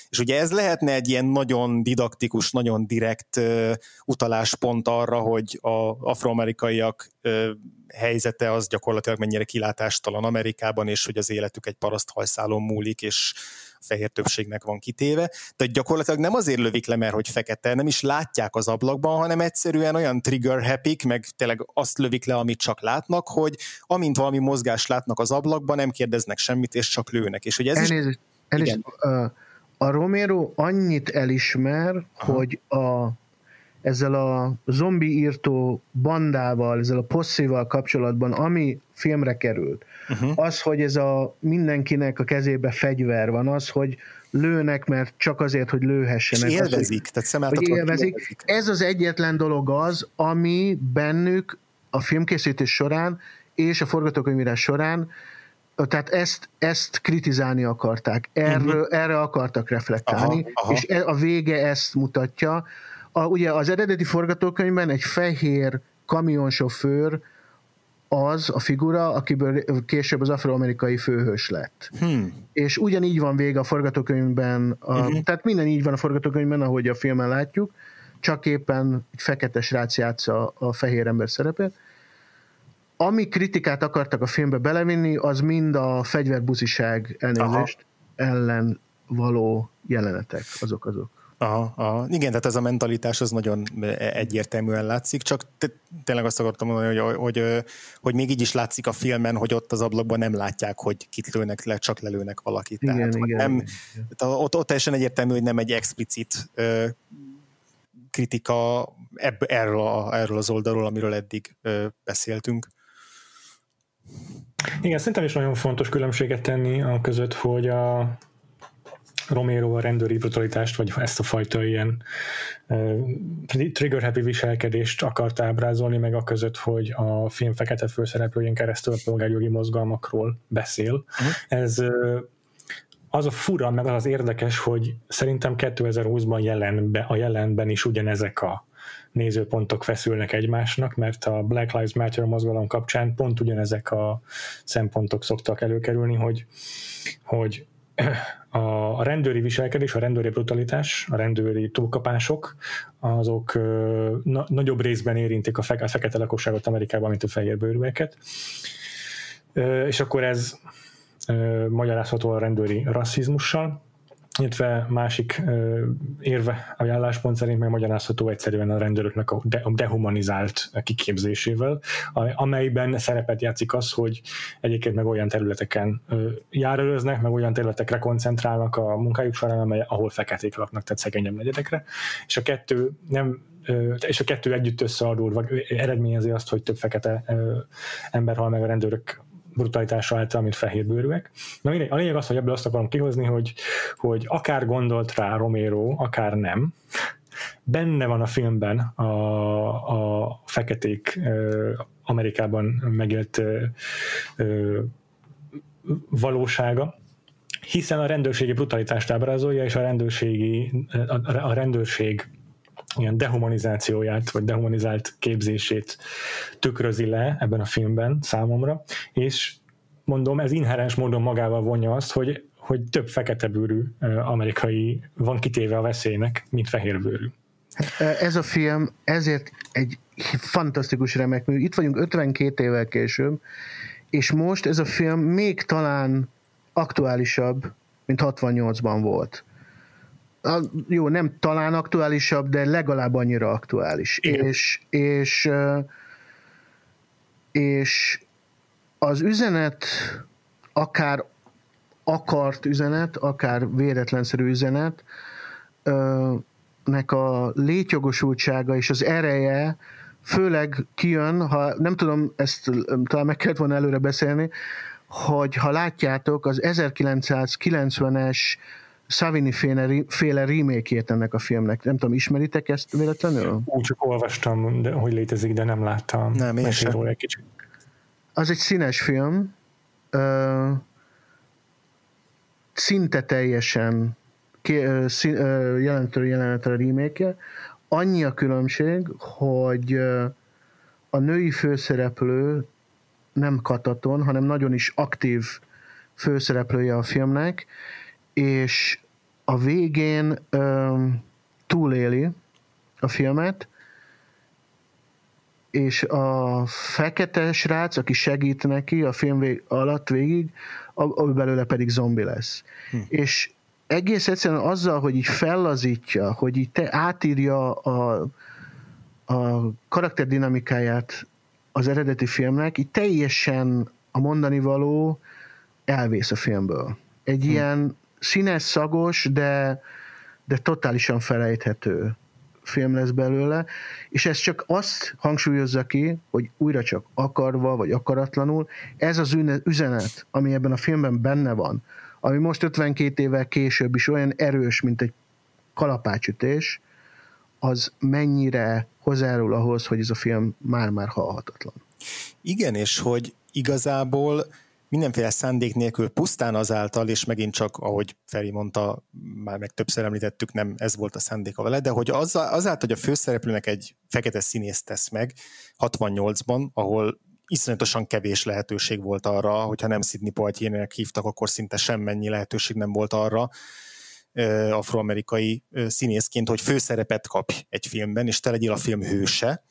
És ugye ez lehetne egy ilyen nagyon didaktikus, nagyon direkt ö, utaláspont arra, hogy a afroamerikaiak ö, helyzete az gyakorlatilag mennyire kilátástalan Amerikában, és hogy az életük egy paraszthajszálon múlik, és fehér többségnek van kitéve, de gyakorlatilag nem azért lövik le, mert hogy fekete, nem is látják az ablakban, hanem egyszerűen olyan trigger happy meg tényleg azt lövik le, amit csak látnak, hogy amint valami mozgást látnak az ablakban, nem kérdeznek semmit, és csak lőnek. És hogy ez elnézést, is... elnézést, a, a Romero annyit elismer, Aha. hogy a ezzel a zombi írtó bandával, ezzel a posszéval kapcsolatban, ami filmre került, uh-huh. az, hogy ez a mindenkinek a kezébe fegyver van, az, hogy lőnek, mert csak azért, hogy lőhessenek. És élvezik, az, tehát élvezik. élvezik. Ez az egyetlen dolog az, ami bennük a filmkészítés során és a forgatókönyvírás során tehát ezt, ezt kritizálni akarták, erről, uh-huh. erre akartak reflektálni, aha, aha. és e, a vége ezt mutatja, a, ugye az eredeti forgatókönyvben egy fehér kamionsofőr az a figura, akiből később az afroamerikai főhős lett. Hmm. És ugyanígy van vége a forgatókönyvben, a, uh-huh. tehát minden így van a forgatókönyvben, ahogy a filmen látjuk, csak éppen egy fekete srác játsza a fehér ember szerepét. Ami kritikát akartak a filmbe belevinni, az mind a fegyverbuziság elnézést Aha. ellen való jelenetek, azok azok. Aha, aha. Igen, tehát ez a mentalitás az nagyon egyértelműen látszik, csak tényleg azt akartam mondani, hogy, hogy, hogy még így is látszik a filmen, hogy ott az ablakban nem látják, hogy kit lőnek le, csak lelőnek valakit. Igen, tehát, igen, nem, igen. Tehát ott, ott teljesen egyértelmű, hogy nem egy explicit ö, kritika ebb, erről, a, erről az oldalról, amiről eddig ö, beszéltünk. Igen, szerintem is nagyon fontos különbséget tenni a között, hogy a, Romero a rendőri brutalitást, vagy ezt a fajta ilyen trigger happy viselkedést akart ábrázolni, meg a között, hogy a film fekete főszereplőjén keresztül a polgárjogi mozgalmakról beszél. Uh-huh. Ez az a fura, meg az az érdekes, hogy szerintem 2020-ban jelenbe, a jelenben is ugyanezek a nézőpontok feszülnek egymásnak, mert a Black Lives Matter mozgalom kapcsán pont ugyanezek a szempontok szoktak előkerülni, hogy, hogy a rendőri viselkedés, a rendőri brutalitás, a rendőri túlkapások, azok na, nagyobb részben érintik a, fe, a fekete lakosságot Amerikában, mint a fehérbőrűeket. És akkor ez magyarázható a rendőri rasszizmussal, illetve másik ö, érve a álláspont szerint megmagyarázható egyszerűen a rendőröknek a, de, a dehumanizált kiképzésével, amelyben szerepet játszik az, hogy egyébként meg olyan területeken ö, járőröznek, meg olyan területekre koncentrálnak a munkájuk során, amely, ahol feketék laknak, tehát szegényebb negyedekre, és a kettő nem és a kettő együtt összeadul, vagy eredményezi azt, hogy több fekete ember hal meg a rendőrök brutalitása által, mint fehérbőrűek. Na mindegy, a lényeg az, hogy ebből azt akarom kihozni, hogy, hogy akár gondolt rá Romero, akár nem, benne van a filmben a, a feketék Amerikában megélt valósága, hiszen a rendőrségi brutalitást ábrázolja, és a rendőrségi, a, a rendőrség ilyen dehumanizációját, vagy dehumanizált képzését tükrözi le ebben a filmben számomra, és mondom, ez inherens módon magával vonja azt, hogy, hogy több fekete bőrű amerikai van kitéve a veszélynek, mint fehérbőrű. Ez a film ezért egy fantasztikus remek mű. Itt vagyunk 52 évvel később, és most ez a film még talán aktuálisabb, mint 68-ban volt. Jó, nem talán aktuálisabb, de legalább annyira aktuális. Igen. És, és, és az üzenet akár akart üzenet, akár véletlenszerű üzenet, nek a létjogosultsága és az ereje főleg kijön, ha nem tudom, ezt talán meg kellett volna előre beszélni, hogy ha látjátok az 1990-es Savini féle, féle remake ennek a filmnek. Nem tudom, ismeritek ezt véletlenül? Úgy csak olvastam, de, hogy létezik, de nem láttam. Nem, én sem. Egy kicsit. Az egy színes film, ö, szinte teljesen jelentő jelenetre remake Annyi a különbség, hogy a női főszereplő nem kataton, hanem nagyon is aktív főszereplője a filmnek, és a végén ö, túléli a filmet, és a fekete srác, aki segít neki a film vég, alatt végig, a, a belőle pedig zombi lesz. Hm. És egész egyszerűen azzal, hogy így fellazítja, hogy így te átírja a, a karakter dinamikáját az eredeti filmnek, így teljesen a mondani való elvész a filmből. Egy hm. ilyen színes, szagos, de, de totálisan felejthető film lesz belőle, és ez csak azt hangsúlyozza ki, hogy újra csak akarva, vagy akaratlanul, ez az üzenet, ami ebben a filmben benne van, ami most 52 évvel később is olyan erős, mint egy kalapácsütés, az mennyire hozzájárul ahhoz, hogy ez a film már-már halhatatlan. Igen, és hogy igazából mindenféle szándék nélkül pusztán azáltal, és megint csak, ahogy Feri mondta, már meg többször említettük, nem ez volt a szándéka vele, de hogy azáltal, hogy a főszereplőnek egy fekete színész tesz meg 68-ban, ahol iszonyatosan kevés lehetőség volt arra, hogyha nem Sidney Poitier-nek hívtak, akkor szinte semmennyi lehetőség nem volt arra, afroamerikai színészként, hogy főszerepet kap egy filmben, és te legyél a film hőse.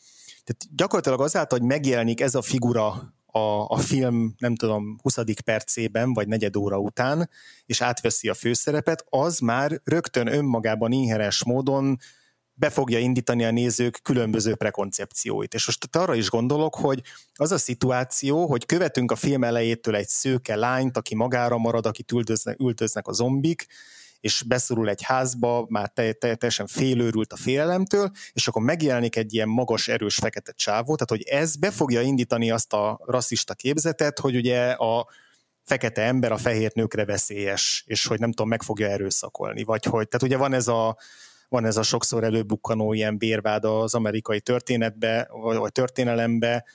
Tehát gyakorlatilag azáltal, hogy megjelenik ez a figura a, a film, nem tudom, 20. percében, vagy negyed óra után, és átveszi a főszerepet, az már rögtön önmagában inherens módon be fogja indítani a nézők különböző prekoncepcióit. És most arra is gondolok, hogy az a szituáció, hogy követünk a film elejétől egy szőke lányt, aki magára marad, akit ültöznek, ültöznek a zombik, és beszorul egy házba, már te, te, teljesen félőrült a félelemtől, és akkor megjelenik egy ilyen magas, erős fekete csávó, tehát hogy ez be fogja indítani azt a rasszista képzetet, hogy ugye a fekete ember a fehér nőkre veszélyes, és hogy nem tudom, meg fogja erőszakolni, vagy hogy, tehát ugye van ez a van ez a sokszor előbukkanó ilyen bérvád az amerikai történetbe, vagy történelembe,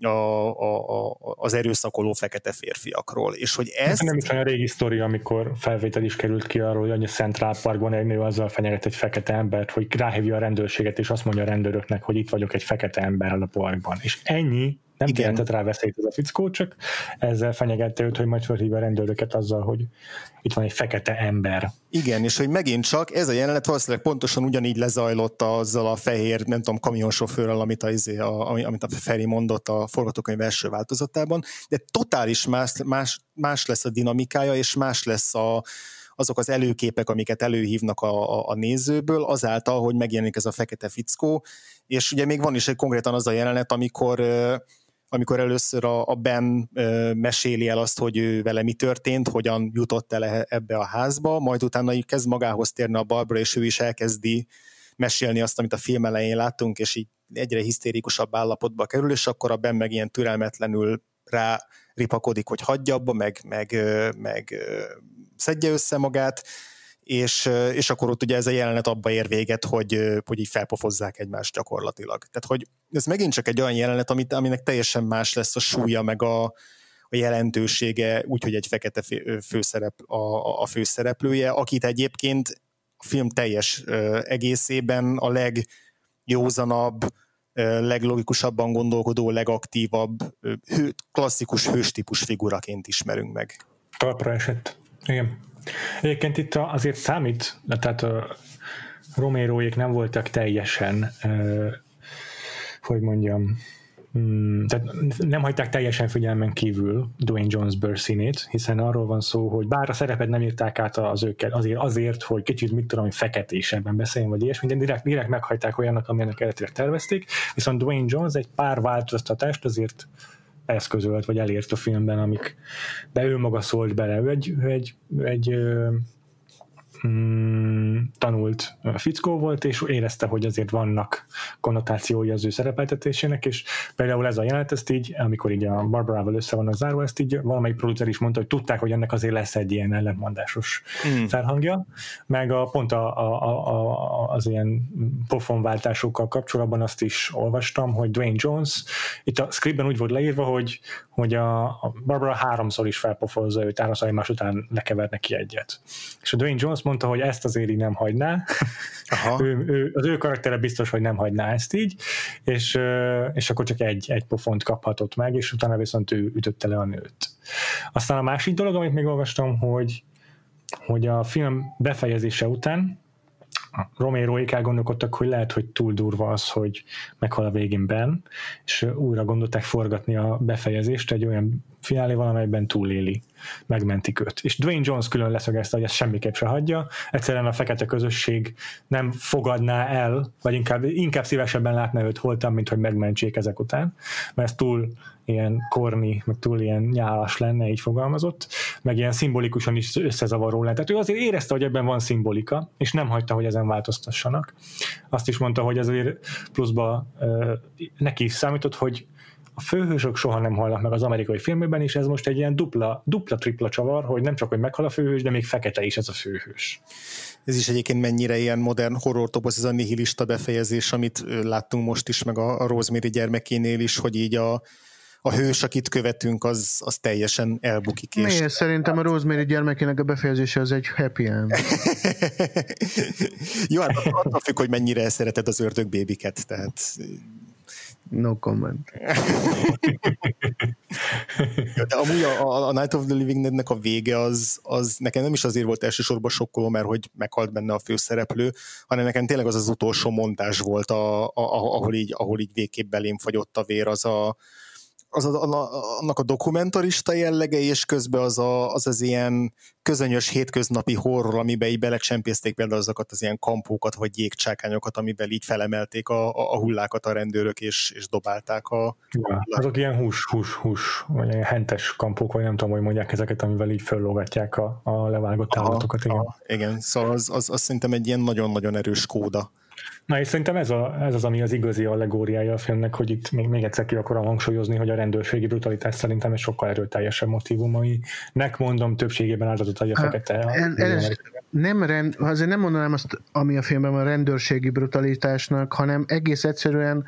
a, a, a, az erőszakoló fekete férfiakról. És hogy ez... Nem is olyan régi sztori, amikor felvétel is került ki arról, hogy a Central Parkban egy nő azzal fenyeget egy fekete embert, hogy ráhívja a rendőrséget, és azt mondja a rendőröknek, hogy itt vagyok egy fekete ember a parkban. És ennyi nem Igen. jelentett rá veszélyt ez a fickó, csak ezzel fenyegette őt, hogy majd felhívja a rendőröket azzal, hogy itt van egy fekete ember. Igen, és hogy megint csak ez a jelenet valószínűleg pontosan ugyanígy lezajlott azzal a fehér, nem tudom, kamionsofőrrel, amit a, izé, a, amit a Feri mondott a forgatókönyv első változatában, de totális más, más, más lesz a dinamikája, és más lesz a, azok az előképek, amiket előhívnak a, a, a nézőből, azáltal, hogy megjelenik ez a fekete fickó, és ugye még van is egy konkrétan az a jelenet, amikor amikor először a, a Ben ö, meséli el azt, hogy ő vele mi történt, hogyan jutott el e, ebbe a házba, majd utána így kezd magához térni a Barbara, és ő is elkezdi mesélni azt, amit a film elején láttunk, és így egyre hisztérikusabb állapotba kerül, és akkor a Ben meg ilyen türelmetlenül rá ripakodik, hogy hagyja abba, meg, meg, meg szedje össze magát, és, és akkor ott ugye ez a jelenet abba ér véget, hogy, hogy így felpofozzák egymást gyakorlatilag. Tehát, hogy ez megint csak egy olyan jelenet, amit, aminek teljesen más lesz a súlya, meg a, a jelentősége, úgyhogy egy fekete főszerep, a, a főszereplője, akit egyébként a film teljes egészében a legjózanabb, leglogikusabban gondolkodó, legaktívabb, hő, klasszikus hőstípus figuraként ismerünk meg. Talpra esett. Igen. Egyébként itt azért számít, tehát a Roméróék nem voltak teljesen, hogy mondjam, Hmm, tehát nem hagyták teljesen figyelmen kívül Dwayne Jones bőrszínét, hiszen arról van szó, hogy bár a szerepet nem írták át az őket azért, azért hogy kicsit mit tudom, hogy feketésebben beszéljen, vagy ilyesmi, de direkt, direkt meghagyták olyannak, amilyenek eredetileg tervezték, viszont Dwayne Jones egy pár változtatást azért eszközölt, vagy elért a filmben, amik be ő maga szólt bele. Ő egy, ő egy, ő egy mm, tanult fickó volt, és érezte, hogy azért vannak konnotációi az ő szerepeltetésének, és például ez a jelenet, ezt így, amikor így a Barbarával össze van zárva, ezt így valamelyik producer is mondta, hogy tudták, hogy ennek azért lesz egy ilyen ellentmondásos mm. felhangja, meg a, pont a, a, a, az ilyen pofonváltásokkal kapcsolatban azt is olvastam, hogy Dwayne Jones, itt a scriptben úgy volt leírva, hogy, hogy a, a Barbara háromszor is felpofozza őt, háromszor egymás után lekever neki egyet. És a Dwayne Jones mondta, hogy ezt azért így nem hagyná. Aha. ő, ő, az ő karaktere biztos, hogy nem hagyná ezt így, és, és akkor csak egy, egy pofont kaphatott meg, és utána viszont ő ütötte le a nőt. Aztán a másik dolog, amit még olvastam, hogy, hogy a film befejezése után Roméroék elgondolkodtak, hogy lehet, hogy túl durva az, hogy meghal a végén Ben, és újra gondolták forgatni a befejezést egy olyan finálé valamelyben túléli, megmentik őt. És Dwayne Jones külön leszögezte, hogy ezt semmiképp se hagyja, egyszerűen a fekete közösség nem fogadná el, vagy inkább, inkább szívesebben látná őt holtan, mint hogy megmentsék ezek után, mert ez túl ilyen korni, meg túl ilyen nyálas lenne, így fogalmazott, meg ilyen szimbolikusan is összezavaró lenne. Tehát ő azért érezte, hogy ebben van szimbolika, és nem hagyta, hogy ezen változtassanak. Azt is mondta, hogy azért pluszba neki is számított, hogy a főhősök soha nem halnak meg az amerikai filmben, és ez most egy ilyen dupla, dupla-tripla csavar, hogy nem csak, hogy meghal a főhős, de még fekete is ez a főhős. Ez is egyébként mennyire ilyen modern horror topoz, ez a nihilista befejezés, amit láttunk most is, meg a, a Rosemary gyermekénél is, hogy így a, a hős, akit követünk, az, az teljesen elbukik. És... Miért? Szerintem a Rosemary gyermekének a befejezése az egy happy end. Jó, hát attól függ, hogy mennyire szereted az ördögbébiket, tehát No comment. De amúgy a, a Night of the Living Dead-nek a vége az, az nekem nem is azért volt elsősorban sokkoló, mert hogy meghalt benne a főszereplő, hanem nekem tényleg az az utolsó montás volt, a, a, ahol, így, ahol így végképp belém fagyott a vér, az a, az a, annak a dokumentarista jellege, és közben az, a, az az ilyen közönyös hétköznapi horror, amiben így belecsempészték például azokat az ilyen kampókat, vagy jégcsákányokat, amivel így felemelték a, a, a hullákat a rendőrök, és, és dobálták a... Ja, azok ilyen hús, hús, hús, vagy ilyen hentes kampók, vagy nem tudom, hogy mondják ezeket, amivel így föllógatják a, a levágott állatokat. Igen. Aha, igen, szóval az, az, az szerintem egy ilyen nagyon-nagyon erős kóda Na és szerintem ez, a, ez az, ami az igazi allegóriája a filmnek, hogy itt még, még egyszer ki akarom hangsúlyozni, hogy a rendőrségi brutalitás szerintem egy sokkal erőteljesebb motivum, nek mondom többségében áldozott a fekete. En, en, nem rend, azért nem mondanám azt, ami a filmben a rendőrségi brutalitásnak, hanem egész egyszerűen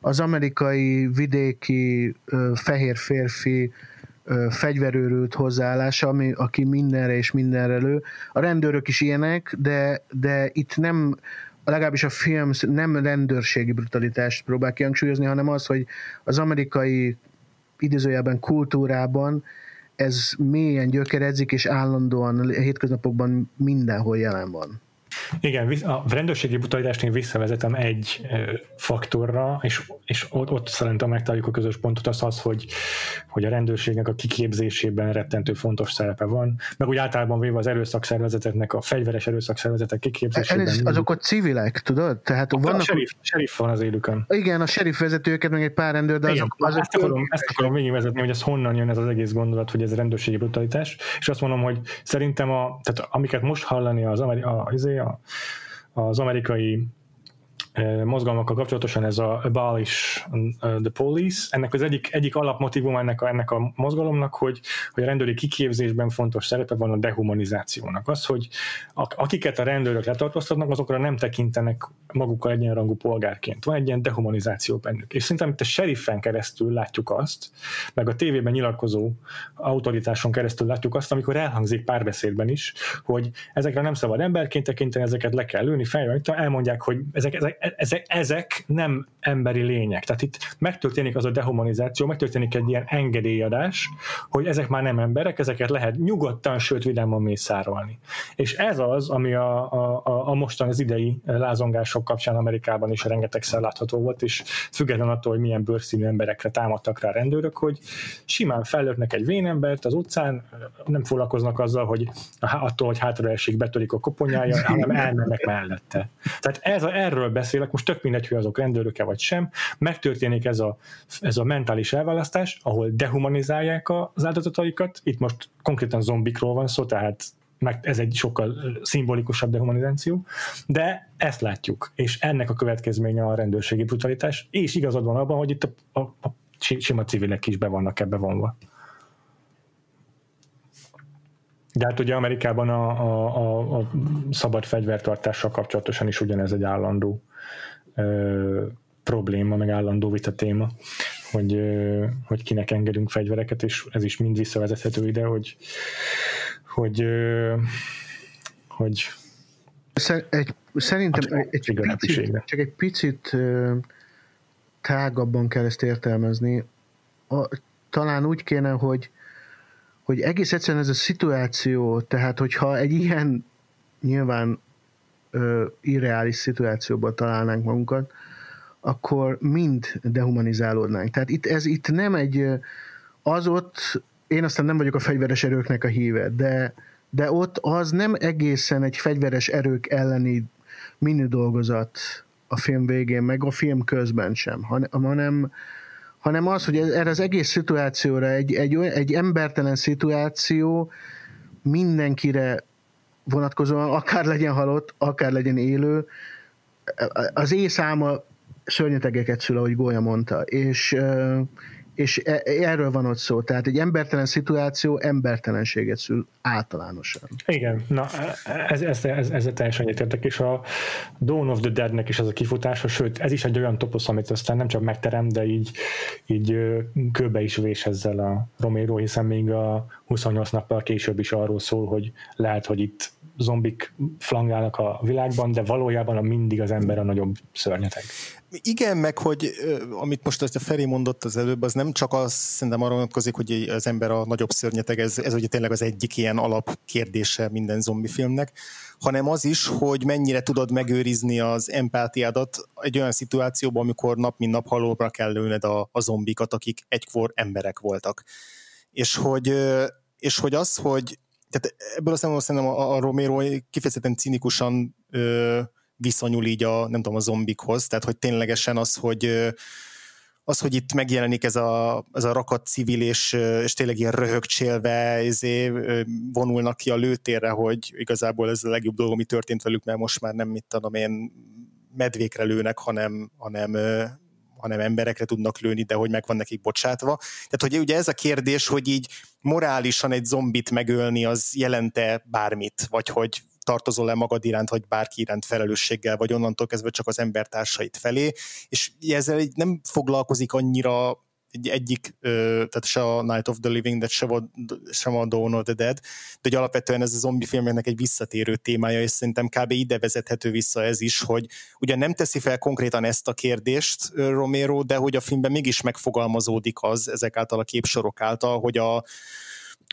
az amerikai vidéki fehér férfi fegyverőrült hozzáállása, ami, aki mindenre és mindenre lő. A rendőrök is ilyenek, de, de itt nem legalábbis a film nem rendőrségi brutalitást próbál kihangsúlyozni, hanem az, hogy az amerikai idézőjelben kultúrában ez mélyen gyökeredzik, és állandóan hétköznapokban mindenhol jelen van. Igen, a rendőrségi brutalitást én visszavezetem egy faktorra, és, és ott, ott szerintem megtaláljuk a közös pontot, az az, hogy, hogy a rendőrségnek a kiképzésében rettentő fontos szerepe van, meg úgy általában véve az erőszakszervezeteknek, a fegyveres erőszakszervezetek kiképzésében. Ez, azok a civilek, tudod? Tehát a, vannak, a sheriff, sheriff van az élükön. Igen, a sheriff vezetőket, meg egy pár rendőr, de Igen, azok, azok ezt, akarom, ezt akarom végigvezetni, hogy ez honnan jön ez az egész gondolat, hogy ez rendőrségi brutalitás, és azt mondom, hogy szerintem a, tehát amiket most hallani az, az, a, az amerikai mozgalmakkal kapcsolatosan ez a Abolish the Police, ennek az egyik, egyik alapmotivum ennek a, ennek a mozgalomnak, hogy, hogy a rendőri kiképzésben fontos szerepe van a dehumanizációnak. Az, hogy akiket a rendőrök letartóztatnak, azokra nem tekintenek magukkal egyenrangú polgárként. Van egy ilyen dehumanizáció bennük. És szerintem itt a sheriffen keresztül látjuk azt, meg a tévében nyilatkozó autoritáson keresztül látjuk azt, amikor elhangzik párbeszédben is, hogy ezekre nem szabad emberként tekinteni, ezeket le kell lőni, fejre, elmondják, hogy ezek, ezek, ezek, ezek nem emberi lények. Tehát itt megtörténik az a dehumanizáció, megtörténik egy ilyen engedélyadás, hogy ezek már nem emberek, ezeket lehet nyugodtan, sőt vidáman mészárolni. És ez az, ami a, a, a mostan az idei lázongások kapcsán Amerikában is rengetegszer látható volt, és független attól, hogy milyen bőrszínű emberekre támadtak rá rendőrök, hogy simán fellöknek egy vénembert az utcán, nem foglalkoznak azzal, hogy attól, hogy hátra esik, betörik a koponyája, hanem elmennek mellette. Tehát ez a, erről beszélek, most tök mindegy, hogy azok rendőrök vagy sem, megtörténik ez a, ez a mentális elválasztás, ahol dehumanizálják az áldozataikat, itt most konkrétan zombikról van szó, tehát meg ez egy sokkal szimbolikusabb dehumanizáció, de ezt látjuk, és ennek a következménye a rendőrségi brutalitás, és igazad van abban, hogy itt a, a, a sima civilek is be vannak ebbe vonva. De hát ugye Amerikában a, a, a, a szabad fegyvertartással kapcsolatosan is ugyanez egy állandó ö, probléma, meg állandó vita téma, hogy, ö, hogy kinek engedünk fegyvereket, és ez is mind visszavezethető ide, hogy hogy, ö, hogy egy, szerintem egy, egy picit, csak egy picit tágabban kell ezt értelmezni. A, talán úgy kéne, hogy hogy egész egyszerűen ez a szituáció, tehát hogyha egy ilyen nyilván ö, irreális szituációban találnánk magunkat, akkor mind dehumanizálódnánk. Tehát itt, ez itt nem egy, az ott, én aztán nem vagyok a fegyveres erőknek a híve, de, de ott az nem egészen egy fegyveres erők elleni mini dolgozat a film végén, meg a film közben sem, hanem, hanem az, hogy erre az egész szituációra egy, egy, egy embertelen szituáció mindenkire vonatkozóan, akár legyen halott, akár legyen élő, az éjszáma szörnyetegeket szül, ahogy Gólya mondta, és, és e, erről van ott szó. Tehát egy embertelen szituáció embertelenséget szül általánosan. Igen, na ez, ez, ez, ez teljesen egyetértek, és a Dawn of the Dead-nek is az a kifutása, sőt, ez is egy olyan toposz, amit aztán nem csak megterem, de így, így kőbe is vés ezzel a Romero, hiszen még a 28 nappal később is arról szól, hogy lehet, hogy itt zombik flangálnak a világban, de valójában a mindig az ember a nagyobb szörnyeteg. Igen, meg hogy amit most a Feri mondott az előbb, az nem csak az szerintem arra vonatkozik, hogy az ember a nagyobb szörnyeteg, ez, ez ugye tényleg az egyik ilyen alapkérdése minden zombi filmnek, hanem az is, hogy mennyire tudod megőrizni az empátiádat egy olyan szituációban, amikor nap mint nap halóra kell lőned a, a zombikat, akik egykor emberek voltak. És hogy, és hogy az, hogy tehát ebből a szempontból szerintem a, a Romero kifejezetten cinikusan ö, viszonyul így a, nem tudom, a zombikhoz, tehát hogy ténylegesen az, hogy az, hogy itt megjelenik ez a, ez a rakat civil, és, és tényleg ilyen röhögcsélve izé, vonulnak ki a lőtérre, hogy igazából ez a legjobb dolog, ami történt velük, mert most már nem mit tudom én medvékre lőnek, hanem, hanem hanem emberekre tudnak lőni, de hogy meg van nekik bocsátva. Tehát, hogy ugye ez a kérdés, hogy így morálisan egy zombit megölni, az jelente bármit, vagy hogy tartozol-e magad iránt, vagy bárki iránt felelősséggel, vagy onnantól kezdve csak az embertársait felé, és ezzel nem foglalkozik annyira egy, egyik, tehát se a Night of the Living Dead, se a, sem a Dawn of the Dead, de hogy alapvetően ez a zombi filmeknek egy visszatérő témája, és szerintem kb. ide vezethető vissza ez is, hogy ugye nem teszi fel konkrétan ezt a kérdést Romero, de hogy a filmben mégis megfogalmazódik az ezek által a képsorok által, hogy a,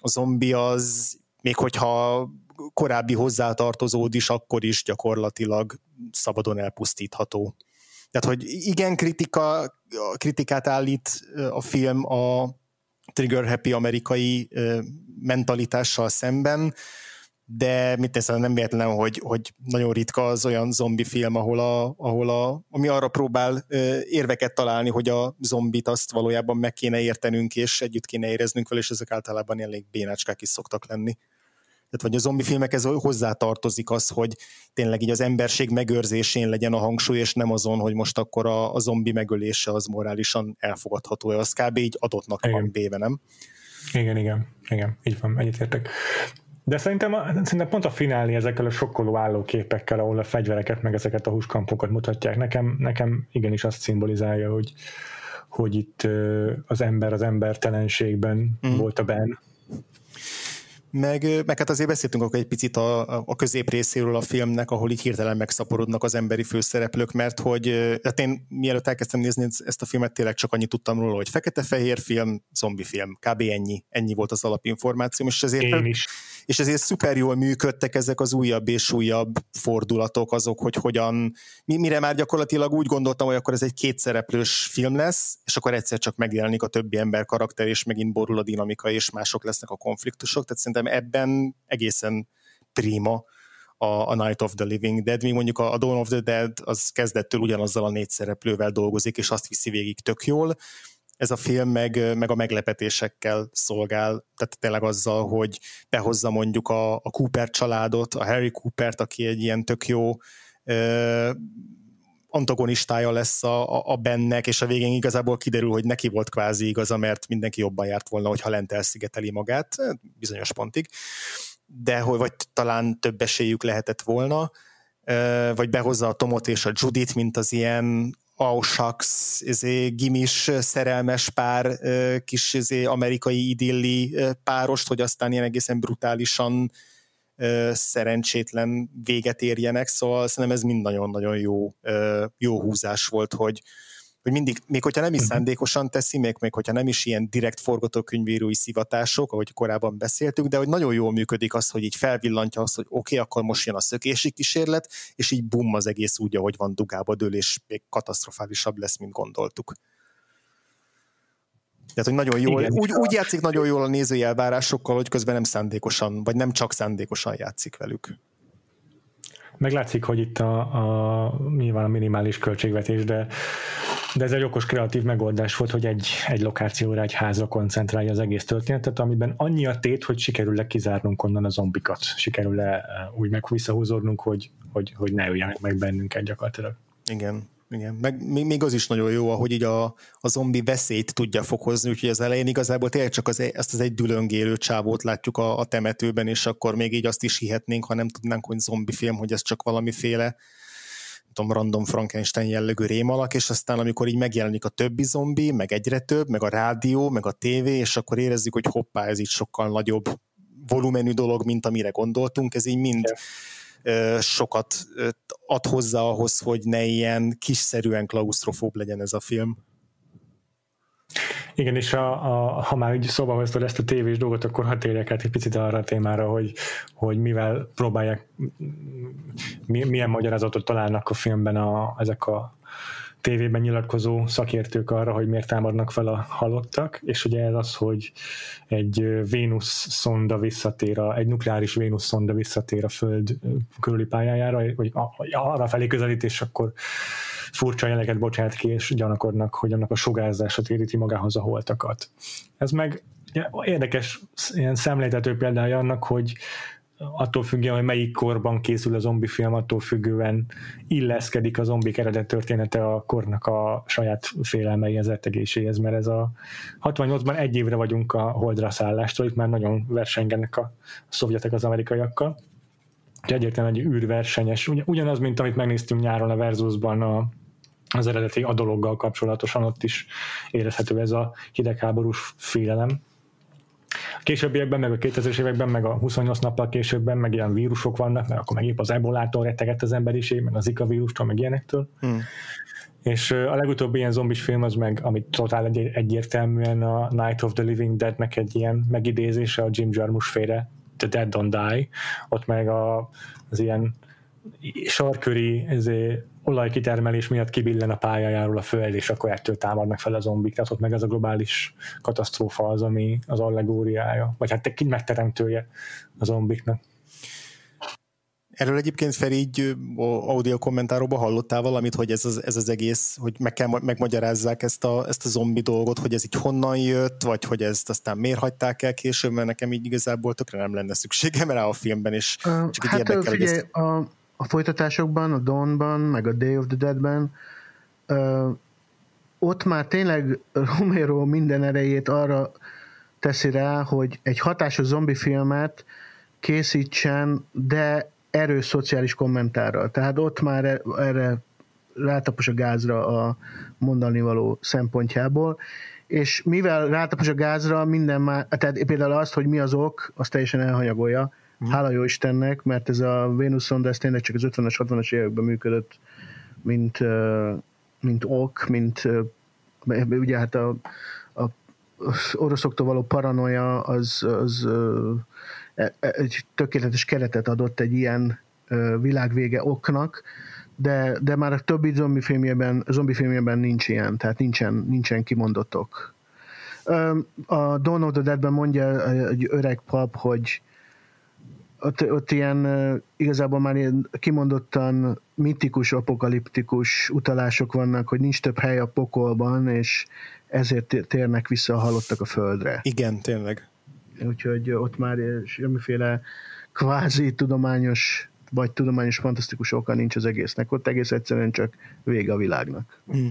a zombi az még hogyha korábbi hozzátartozód is, akkor is gyakorlatilag szabadon elpusztítható. Tehát, hogy igen, kritika, kritikát állít a film a trigger happy amerikai mentalitással szemben, de mit teszem, nem véletlen, hogy, hogy nagyon ritka az olyan zombi film, ahol, a, ahol a, ami arra próbál érveket találni, hogy a zombit azt valójában meg kéne értenünk, és együtt kéne éreznünk vele, és ezek általában elég bénácskák is szoktak lenni. Tehát vagy a zombi filmekhez hozzá tartozik az, hogy tényleg így az emberség megőrzésén legyen a hangsúly, és nem azon, hogy most akkor a, a zombi megölése az morálisan elfogadható, az kb. így adottnak igen. van véve, nem? Igen, igen, igen, így van, egyetértek. De szerintem, szerintem pont a finálni ezekkel a sokkoló állóképekkel, ahol a fegyvereket, meg ezeket a húskampokat mutatják, nekem, nekem igenis azt szimbolizálja, hogy, hogy itt az ember az embertelenségben mm. volt a Ben, meg, meg hát azért beszéltünk akkor egy picit a, a közép részéről a filmnek, ahol így hirtelen megszaporodnak az emberi főszereplők, mert hogy hát én mielőtt elkezdtem nézni ezt a filmet, tényleg csak annyit tudtam róla, hogy fekete-fehér film, zombi film, kb. ennyi, ennyi volt az alapinformáció, és ezért, én is. És ezért szuper jól működtek ezek az újabb és újabb fordulatok, azok, hogy hogyan, mire már gyakorlatilag úgy gondoltam, hogy akkor ez egy kétszereplős film lesz, és akkor egyszer csak megjelenik a többi ember karakter, és megint borul a dinamika, és mások lesznek a konfliktusok, tehát szerintem ebben egészen prima a, a Night of the Living Dead, míg mondjuk a, a Dawn of the Dead az kezdettől ugyanazzal a négy szereplővel dolgozik, és azt viszi végig tök jól. Ez a film meg, meg a meglepetésekkel szolgál, tehát tényleg azzal, hogy behozza mondjuk a, a Cooper családot, a Harry Coopert, aki egy ilyen tök jó ö, antagonistája lesz a, a bennek, és a végén igazából kiderül, hogy neki volt kvázi igaza, mert mindenki jobban járt volna, hogyha lent elszigeteli magát, bizonyos pontig, de hogy vagy talán több esélyük lehetett volna, vagy behozza a Tomot és a Judit, mint az ilyen shucks, izé, gimis szerelmes pár, kis izé, amerikai idilli párost, hogy aztán ilyen egészen brutálisan szerencsétlen véget érjenek, szóval szerintem ez mind nagyon-nagyon jó, jó húzás volt, hogy, hogy mindig, még hogyha nem is mhm. szándékosan teszi, még, még hogyha nem is ilyen direkt forgatókönyvírói szivatások, ahogy korábban beszéltük, de hogy nagyon jól működik az, hogy így felvillantja azt, hogy oké, okay, akkor most jön a szökési kísérlet, és így bum, az egész úgy, ahogy van dugába dől, és még katasztrofálisabb lesz, mint gondoltuk. Tehát, hogy nagyon jól, Igen, úgy, úgy játszik nagyon jól a nézői elvárásokkal, hogy közben nem szándékosan, vagy nem csak szándékosan játszik velük. Meglátszik, hogy itt a, a nyilván a minimális költségvetés, de, de ez egy okos kreatív megoldás volt, hogy egy, egy lokációra, egy házra koncentrálja az egész történetet, amiben annyi a tét, hogy sikerül-e kizárnunk onnan a zombikat, sikerül-e úgy meg visszahúzódnunk, hogy, hogy, hogy ne öljenek meg bennünket gyakorlatilag. Igen, igen, meg még az is nagyon jó, ahogy így a, a zombi veszélyt tudja fokozni, úgyhogy az elején igazából tényleg csak az, ezt az egy dülöngélő csávót látjuk a, a temetőben, és akkor még így azt is hihetnénk, ha nem tudnánk, hogy zombi film, hogy ez csak valamiféle tudom, random Frankenstein jellegű rémalak, és aztán amikor így megjelenik a többi zombi, meg egyre több, meg a rádió, meg a tévé, és akkor érezzük, hogy hoppá, ez így sokkal nagyobb volumenű dolog, mint amire gondoltunk, ez így mind yeah sokat ad hozzá ahhoz, hogy ne ilyen kiszerűen klaustrofób legyen ez a film. Igen, és a, a, ha már így szóba hoztad ezt a tévés dolgot, akkor hadd térjek át egy picit arra a témára, hogy, hogy mivel próbálják, milyen magyarázatot találnak a filmben a, ezek a tévében nyilatkozó szakértők arra, hogy miért támadnak fel a halottak, és ugye ez az, hogy egy Vénusz szonda visszatér, a, egy nukleáris Vénusz szonda visszatér a Föld körüli pályájára, vagy arra felé közelít, és akkor furcsa jeleket bocsát ki, és gyanakodnak, hogy annak a sugárzása téríti magához a holtakat. Ez meg érdekes ilyen szemléltető példája annak, hogy attól függően, hogy melyik korban készül a zombi film, attól függően illeszkedik a zombik eredet története a kornak a saját félelmeihez, rettegéséhez, mert ez a 68-ban egy évre vagyunk a holdra szállástól, itt már nagyon versengenek a szovjetek az amerikaiakkal. Egyértelműen egy űrversenyes, ugyanaz, mint amit megnéztünk nyáron a Versusban a, az eredeti a dologgal kapcsolatosan, ott is érezhető ez a hidegháborús félelem a későbbiekben, meg a 2000-es években, meg a 28 nappal későbben, meg ilyen vírusok vannak, mert akkor meg épp az ebolától rettegett az emberiség, meg az Zika vírustól, meg ilyenektől. Hmm. És a legutóbbi ilyen zombis film az meg, amit totál egy, egyértelműen a Night of the Living Deadnek egy ilyen megidézése a Jim Jarmusch féle The Dead Don't Die, ott meg a, az ilyen sarköri ezért, olajkitermelés miatt kibillen a pályájáról a föld, és akkor ettől támadnak fel a zombik. Tehát ott meg ez a globális katasztrófa az, ami az allegóriája, vagy hát ki megteremtője a zombiknak. Erről egyébként Feri így audio kommentáróban hallottál valamit, hogy ez az, ez az egész, hogy meg kell, megmagyarázzák ezt a, ezt a zombi dolgot, hogy ez így honnan jött, vagy hogy ezt aztán miért hagyták el később, mert nekem így igazából tökre nem lenne szükségem rá a filmben, és csak hát érdekel, figyelj, ezt... a, a folytatásokban, a Dawnban, meg a Day of the Deadben uh, ott már tényleg Romero minden erejét arra teszi rá, hogy egy hatásos zombi filmet készítsen, de erős szociális kommentárral. Tehát ott már e- erre rátapos a gázra a mondani való szempontjából, és mivel rátapos a gázra, minden már, tehát például azt, hogy mi az ok, azt teljesen elhanyagolja. Hála jó Istennek, mert ez a Vénuszon, de ez tényleg csak az 50-es, 60-as években működött, mint, mint ok, mint ugye hát a, a az oroszoktól való paranoia az, az e, e, egy tökéletes keretet adott egy ilyen világvége oknak, de, de már a többi zombi filmjében, zombi filmjében nincs ilyen, tehát nincsen, nincsen kimondott ok. A Dawn of the Dead-ben mondja egy öreg pap, hogy ott, ott ilyen igazából már ilyen kimondottan mitikus, apokaliptikus utalások vannak, hogy nincs több hely a pokolban, és ezért térnek vissza a halottak a földre. Igen, tényleg. Úgyhogy ott már semmiféle kvázi tudományos vagy tudományos fantasztikus oka nincs az egésznek. Ott egész egyszerűen csak vége a világnak. Mm.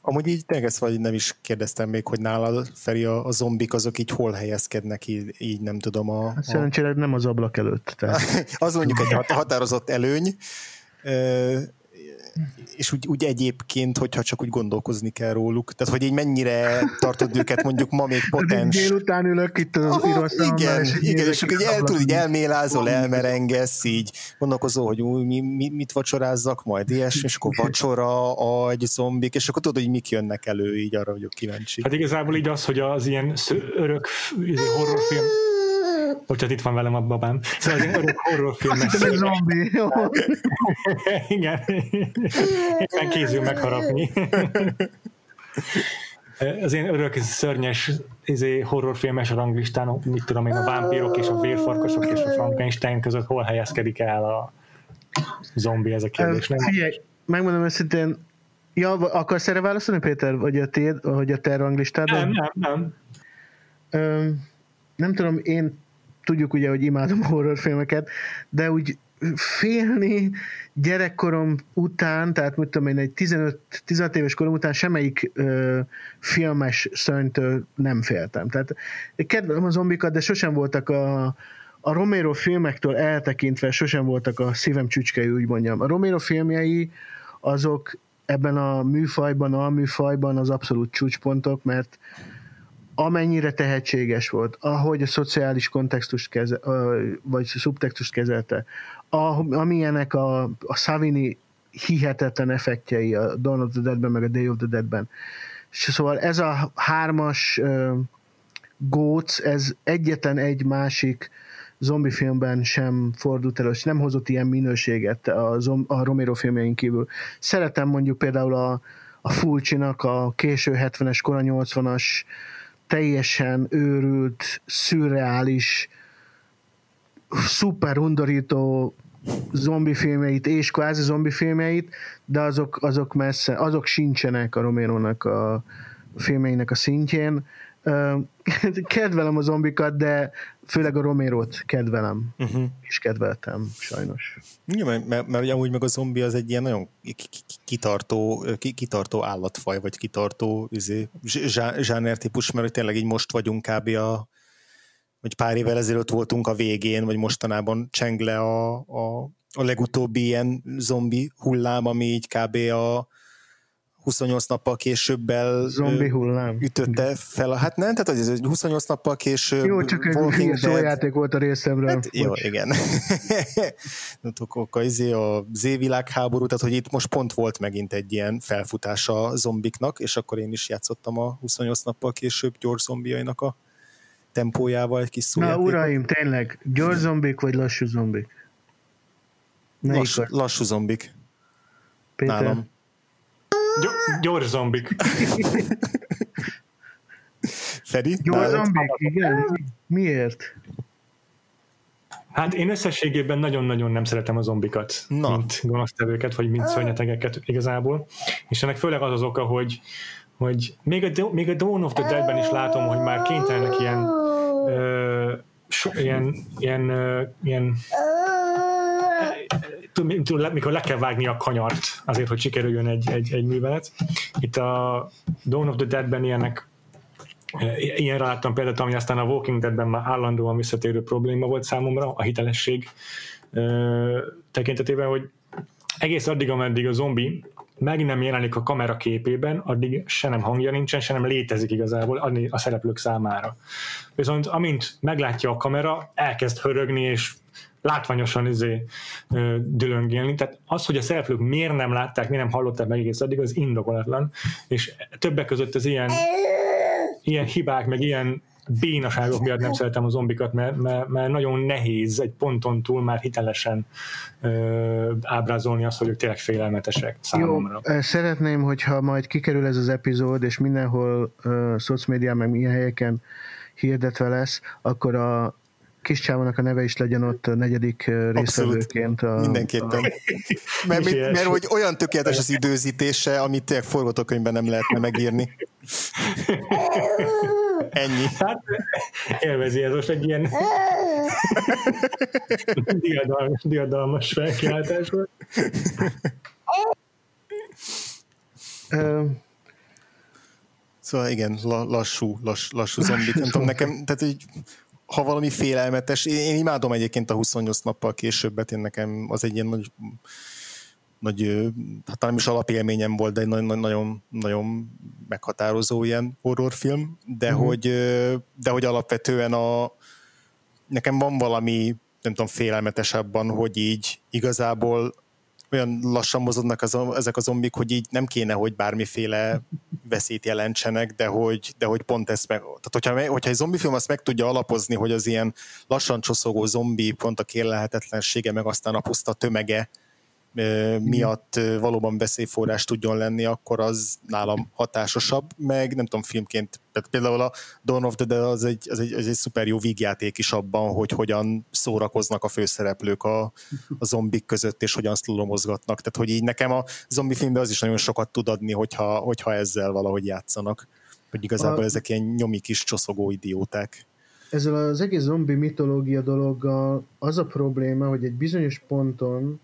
Amúgy így tényleg vagy nem is kérdeztem még, hogy nálad, Feri, a, a zombik azok így hol helyezkednek, így, így nem tudom. A, hát szerencsére nem az ablak előtt. Tehát. az mondjuk egy határozott előny és úgy, úgy egyébként, hogyha csak úgy gondolkozni kell róluk. Tehát, hogy így mennyire tartod őket mondjuk ma még potens. Délután ülök itt az Aha, Igen, és igen, és akkor így, el, tudod, így elmélázol, elmerengesz, így gondolkozol, hogy új, mi, mi, mit vacsorázzak majd, ilyesmi, és akkor vacsora, agy, zombik, és akkor tudod, hogy mik jönnek elő, így arra vagyok kíváncsi. Hát igazából így az, hogy az ilyen örök izé, horrorfilm Bocsát, itt van velem a babám. Szóval az örök horrorfilmes. Ez zombi. Igen. Éppen kézül megharapni. az én örök szörnyes izé, horrorfilmes ranglistán, mit tudom én, a vámpírok és a vérfarkasok és a Frankenstein között hol helyezkedik el a zombi, ez a kérdés, nem? Figyelj, megmondom őszintén, ja, akarsz erre válaszolni, Péter, vagy a, tiéd, vagy a te ranglistádon? Nem, nem, nem. nem tudom, én tudjuk ugye, hogy imádom a horrorfilmeket, de úgy félni gyerekkorom után, tehát mit tudom én, egy 15, 15 éves korom után semmelyik ö, filmes szörnytől nem féltem. Tehát kedvelem a zombikat, de sosem voltak a, a Romero filmektől eltekintve sosem voltak a szívem csücskei, úgy mondjam. A Romero filmjei azok ebben a műfajban, a műfajban az abszolút csúcspontok, mert amennyire tehetséges volt, ahogy a szociális kontextust keze, vagy szubtextust kezelte, amilyenek a, a Savini hihetetlen effektjei a Dawn of the Dead-ben, meg a Day of the Dead-ben. Szóval ez a hármas uh, góc, ez egyetlen egy másik zombi filmben sem fordult elő, és nem hozott ilyen minőséget a, zom, a Romero filmjein kívül. Szeretem mondjuk például a, a Fulcsinak a késő 70-es, kora 80-as teljesen őrült, szürreális, szuper undorító zombi filmeit és kvázi zombi filmeit, de azok, azok messze, azok sincsenek a Romérónak a filmeinek a szintjén. Kedvelem a zombikat, de főleg a Romérót kedvelem, uh-huh. és kedveltem, sajnos. Ja, mert, mert, mert amúgy meg a zombi az egy ilyen nagyon kitartó, kitartó állatfaj, vagy kitartó izé, típus, mert tényleg így most vagyunk kb. a vagy pár évvel ezelőtt voltunk a végén, vagy mostanában cseng le a, a, a legutóbbi ilyen zombi hullám, ami így kb. a 28 nappal későbbel Zombi hullám. ütötte fel. Hát nem, tehát ez 28 nappal később Jó, csak egy hülye szójáték volt a részemről. Hát, jó, igen. a, izé a Z-világháború, tehát hogy itt most pont volt megint egy ilyen felfutás a zombiknak, és akkor én is játszottam a 28 nappal később gyors zombiainak a tempójával egy kis szójátékot. Na uraim, tényleg, gyors zombik vagy lassú zombik? Lass, lassú zombik. Péter? Nálam. Gy- gyors zombik. Feri? Gyors zombik, igen. Miért? Hát én összességében nagyon-nagyon nem szeretem a zombikat, Na. mint gonosztevőket, vagy mint szörnyetegeket igazából. És ennek főleg az az oka, hogy, hogy még, a, még a Dawn of the Dead-ben is látom, hogy már kénytelenek ilyen ö, so, ilyen, ilyen, ö, ilyen mikor le kell vágni a kanyart azért, hogy sikerüljön egy, egy, egy művelet. Itt a Dawn of the Dead-ben ilyenek Ilyenre láttam például, ami aztán a Walking Dead-ben már állandóan visszatérő probléma volt számomra, a hitelesség tekintetében, hogy egész addig, ameddig a zombi meg nem jelenik a kamera képében, addig se nem hangja nincsen, se nem létezik igazából a szereplők számára. Viszont amint meglátja a kamera, elkezd hörögni, és látványosan izé, dülöngélni. Tehát az, hogy a szereplők miért nem látták, miért nem hallották meg egész addig, az indokolatlan. És többek között az ilyen ilyen hibák, meg ilyen bénaságok miatt nem szeretem a zombikat, mert, mert, mert nagyon nehéz egy ponton túl már hitelesen ö, ábrázolni azt, hogy ők tényleg félelmetesek számomra. Jó, szeretném, hogyha majd kikerül ez az epizód, és mindenhol uh, szocmédián, meg milyen helyeken hirdetve lesz, akkor a kis csávónak a neve is legyen ott a negyedik részvevőként. A, mindenképpen. A... Mert, mert, mert hogy olyan tökéletes az időzítése, amit tényleg forgatókönyvben nem lehetne megírni. Ennyi. Hát, élvezi ez most egy ilyen diadalmas, diadalmas felkiáltás volt. Szóval igen, lassú, lass, lassú zombik. Nem tudom, nekem, tehát így ha valami félelmetes, én, én imádom egyébként a 28 nappal későbbet, én nekem az egy ilyen nagy, nagy hát nem is alapélményem volt, de egy nagyon, nagyon, nagyon meghatározó ilyen horrorfilm, de, uh-huh. hogy, de hogy alapvetően a, nekem van valami, nem tudom, félelmetesebben, hogy így igazából olyan lassan mozognak az, ezek a zombik, hogy így nem kéne, hogy bármiféle veszélyt jelentsenek, de hogy, de hogy pont ezt meg, tehát hogyha, hogyha egy zombifilm azt meg tudja alapozni, hogy az ilyen lassan csoszogó zombi pont a kérlehetetlensége, meg aztán a puszta tömege miatt valóban veszélyforrás tudjon lenni, akkor az nálam hatásosabb, meg nem tudom, filmként, például a Dawn of the Dead az egy, az egy, az egy szuper jó vígjáték is abban, hogy hogyan szórakoznak a főszereplők a, a zombik között, és hogyan szlulomozgatnak. Tehát, hogy így nekem a zombi filmben az is nagyon sokat tud adni, hogyha, hogyha ezzel valahogy játszanak. Hogy igazából a... ezek ilyen nyomi kis csoszogó idióták. Ezzel az egész zombi mitológia dologgal az a probléma, hogy egy bizonyos ponton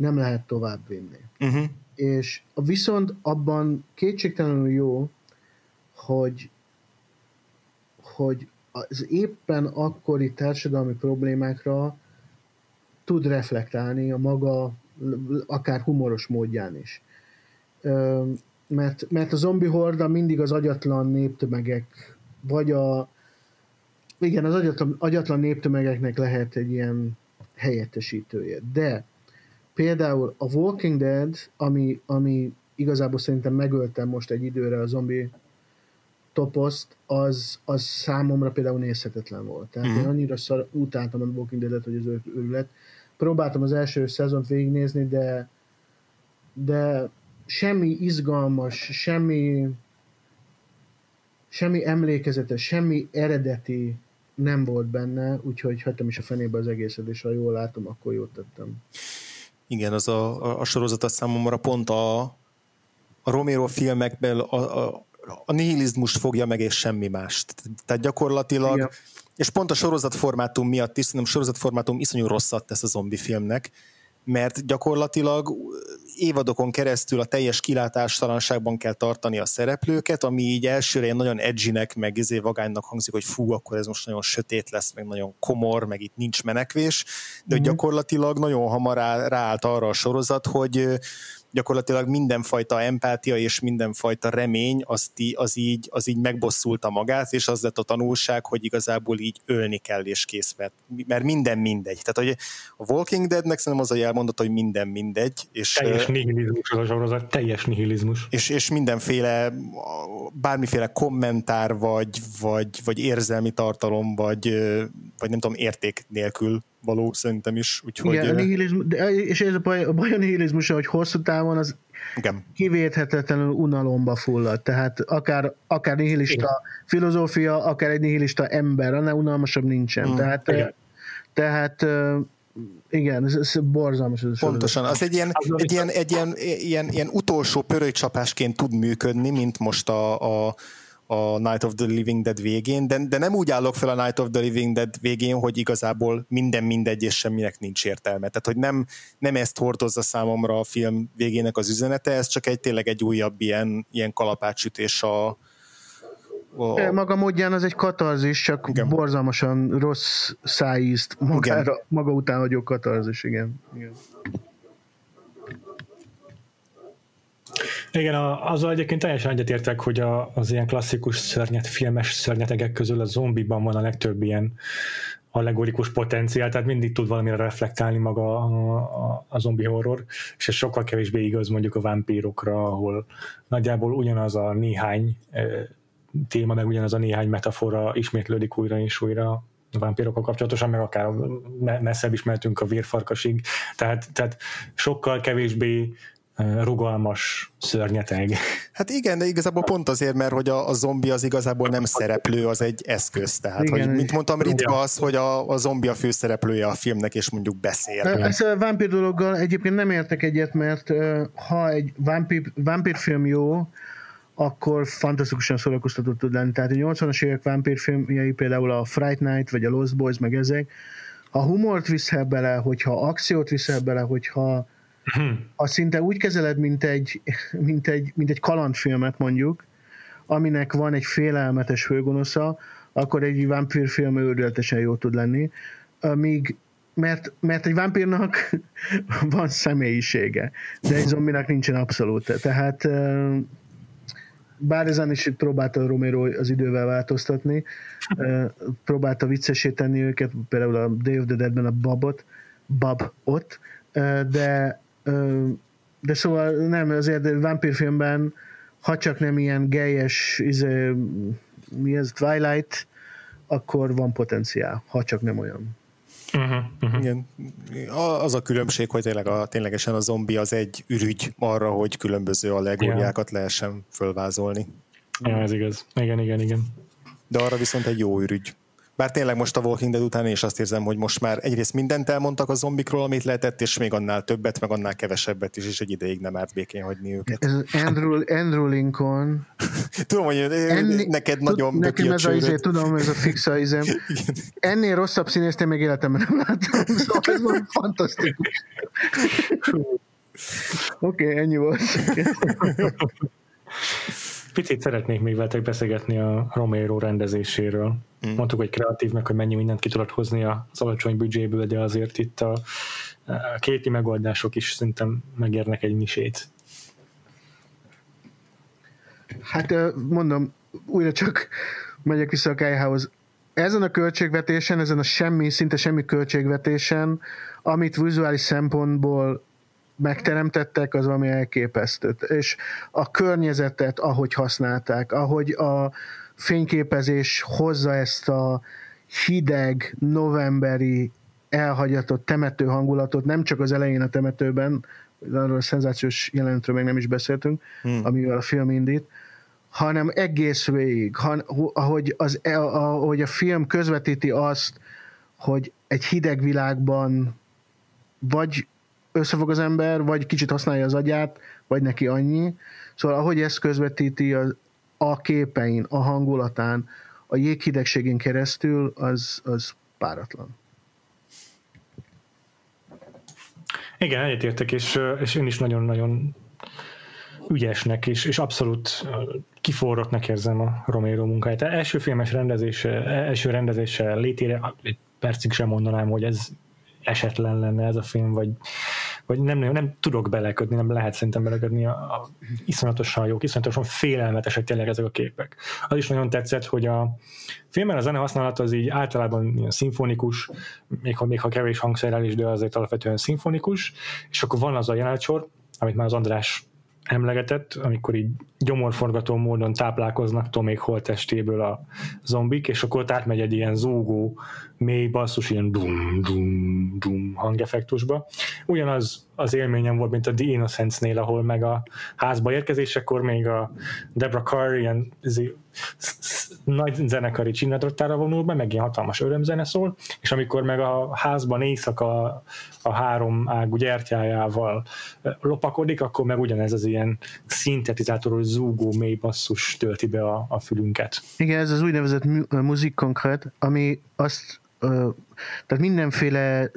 nem lehet tovább vinni. Uh-huh. És viszont abban kétségtelenül jó, hogy, hogy az éppen akkori társadalmi problémákra tud reflektálni a maga akár humoros módján is. Mert, mert a zombi horda mindig az agyatlan néptömegek, vagy a igen, az agyatlan, agyatlan néptömegeknek lehet egy ilyen helyettesítője. De például a Walking Dead, ami, ami igazából szerintem megöltem most egy időre a zombi toposzt, az, az számomra például nézhetetlen volt. Tehát mm-hmm. én annyira szar, utáltam a Walking Dead-et, hogy az őrület. Próbáltam az első szezont végignézni, de de semmi izgalmas, semmi semmi emlékezetes, semmi eredeti nem volt benne, úgyhogy hagytam is a fenébe az egészet, és ha jól látom, akkor jót tettem. Igen, az a, a, a sorozat a számomra pont a, a Romero filmekből a, a, a nihilizmust fogja meg, és semmi mást. Tehát gyakorlatilag, Igen. és pont a sorozatformátum miatt is, szerintem sorozatformátum iszonyú rosszat tesz a zombi filmnek, mert gyakorlatilag évadokon keresztül a teljes kilátástalanságban kell tartani a szereplőket, ami így elsőre ilyen nagyon edgynek, meg izé vagánynak hangzik, hogy fú, akkor ez most nagyon sötét lesz, meg nagyon komor, meg itt nincs menekvés, de mm-hmm. gyakorlatilag nagyon hamar ráállt arra a sorozat, hogy gyakorlatilag mindenfajta empátia és mindenfajta remény az, az, így, az így megbosszulta magát, és az lett a tanulság, hogy igazából így ölni kell és kész, mert, mert minden mindegy. Tehát hogy a Walking Deadnek szerintem az a jelmondat, hogy minden mindegy. És, teljes nihilizmus az a sorozat, teljes nihilizmus. És, és mindenféle, bármiféle kommentár, vagy, vagy, vagy érzelmi tartalom, vagy, vagy nem tudom, érték nélkül való szerintem is. Úgyhogy, Igen, a nihilizmus, de, és ez a baj, a baj a nihilizmus, hogy hosszú távon az igen. kivéthetetlenül unalomba fullad. Tehát akár, akár nihilista Igen. filozófia, akár egy nihilista ember, annál unalmasabb nincsen. Mm. Tehát Igen. Tehát igen, ez, ez borzalmas. Ez Pontosan, az egy ilyen, egy ilyen, egy ilyen, ilyen, ilyen utolsó pörőcsapásként tud működni, mint most a, a a Night of the Living Dead végén, de, de nem úgy állok fel a Night of the Living Dead végén, hogy igazából minden mindegy, és semminek nincs értelme. Tehát, hogy nem, nem ezt hordozza számomra a film végének az üzenete, ez csak egy tényleg egy újabb ilyen, ilyen kalapácsütés a, a... Maga módján az egy katarzis, csak igen. borzalmasan rossz szájízt magára, maga után hagyó katarzis, igen. igen. Igen, a, azzal egyébként teljesen egyetértek, hogy a, az ilyen klasszikus szörnyet, filmes szörnyetegek közül a zombiban van a legtöbb ilyen allegorikus potenciál, tehát mindig tud valamire reflektálni maga a, a, a zombi horror, és ez sokkal kevésbé igaz mondjuk a vámpírokra, ahol nagyjából ugyanaz a néhány e, téma, meg ugyanaz a néhány metafora ismétlődik újra és újra a vámpírokkal kapcsolatosan, meg akár messzebb is mehetünk a vérfarkasig, tehát, tehát sokkal kevésbé rugalmas szörnyeteg. Hát igen, de igazából pont azért, mert hogy a, a zombi az igazából nem szereplő, az egy eszköz. Tehát, igen, hogy, mint mondtam, ritka az, hogy a, a zombi a főszereplője a filmnek, és mondjuk beszél. Ezt a vámpír dologgal egyébként nem értek egyet, mert ha egy vámpír, vámpírfilm jó, akkor fantasztikusan szórakoztató tud lenni. Tehát a 80-as évek vámpírfilmjei, például a Fright Night, vagy a Lost Boys, meg ezek, ha humort viszel bele, hogyha akciót viszel bele, hogyha ha szinte úgy kezeled, mint egy, mint, egy, mint egy kalandfilmet mondjuk, aminek van egy félelmetes főgonosza, akkor egy vámpírfilm őrületesen jó tud lenni. Míg mert, mert egy vámpírnak van személyisége, de egy zombinak nincsen abszolút. Tehát bár ezen is próbálta Romero az idővel változtatni, próbálta viccesíteni őket, például a Day of the Dead-ben a Babot, Bab ott, de de szóval nem, azért vámpírfilmben, ha csak nem ilyen gelyes, izé, mi ez, Twilight, akkor van potenciál, ha csak nem olyan. Uh-huh, uh-huh. Igen. Az a különbség, hogy tényleg a, ténylegesen a zombi az egy ürügy arra, hogy különböző allegóriákat yeah. lehessen fölvázolni. Ja, ez igaz. Igen, igen, igen. De arra viszont egy jó ürügy. Bár tényleg most a Walking Dead után is azt érzem, hogy most már egyrészt mindent elmondtak a zombikról, amit lehetett, és még annál többet, meg annál kevesebbet is, és egy ideig nem árt békén hagyni őket. Andrew, Andrew Lincoln. tudom, hogy Enni, neked tud, nagyon Nekem ez a izé, tudom, ez a fixa izem. Ennél rosszabb színészt én még életemben nem láttam, szóval ez van fantasztikus. Oké, okay, ennyi volt. Picit szeretnék még veletek beszélgetni a Romero rendezéséről. Mm. Mondtuk, hogy kreatív, meg hogy mennyi mindent ki tudod hozni az alacsony büdzséből, de azért itt a, a kéti megoldások is szerintem megérnek egy misét. Hát mondom, újra csak megyek vissza a Kájhához. Ezen a költségvetésen, ezen a semmi, szinte semmi költségvetésen, amit vizuális szempontból megteremtettek, az valami elképesztő. És a környezetet, ahogy használták, ahogy a fényképezés hozza ezt a hideg, novemberi, elhagyatott temető hangulatot, nem csak az elején a temetőben, arról a szenzációs jelenetről még nem is beszéltünk, hmm. amivel a film indít, hanem egész végig, ahogy, az, e, ahogy a film közvetíti azt, hogy egy hideg világban vagy összefog az ember, vagy kicsit használja az agyát, vagy neki annyi. Szóval ahogy ezt közvetíti az, a képein, a hangulatán, a jéghidegségén keresztül, az, az páratlan. Igen, egyetértek, és, és én is nagyon-nagyon ügyesnek, és, és abszolút kiforrottnak érzem a Romero munkáját. Első filmes rendezése, első rendezése létére percig sem mondanám, hogy ez esetlen lenne ez a film, vagy, vagy nem, nem tudok belekötni, nem lehet szerintem belekötni a, a iszonyatosan jók, iszonyatosan félelmetesek tényleg ezek a képek. Az is nagyon tetszett, hogy a filmben a zene használat az így általában ilyen szimfonikus, még ha, még ha kevés hangszerrel is, de azért alapvetően szimfonikus, és akkor van az a jelenetsor, amit már az András emlegetett, amikor így gyomorforgató módon táplálkoznak Tomék holtestéből a zombik, és akkor ott átmegy egy ilyen zúgó, mély basszus, ilyen dum, dum, dum hangeffektusba. Ugyanaz az élményem volt, mint a The Innocence-nél, ahol meg a házba érkezésekor még a Deborah Carr ilyen nagy zenekari csinadrottára vonul be, meg ilyen hatalmas örömzene szól, és amikor meg a házban éjszaka a három ágú gyertyájával lopakodik, akkor meg ugyanez az ilyen szintetizátoros zúgó mély basszus tölti be a, a fülünket. Igen, ez az úgynevezett muzik konkrét, ami azt tehát mindenféle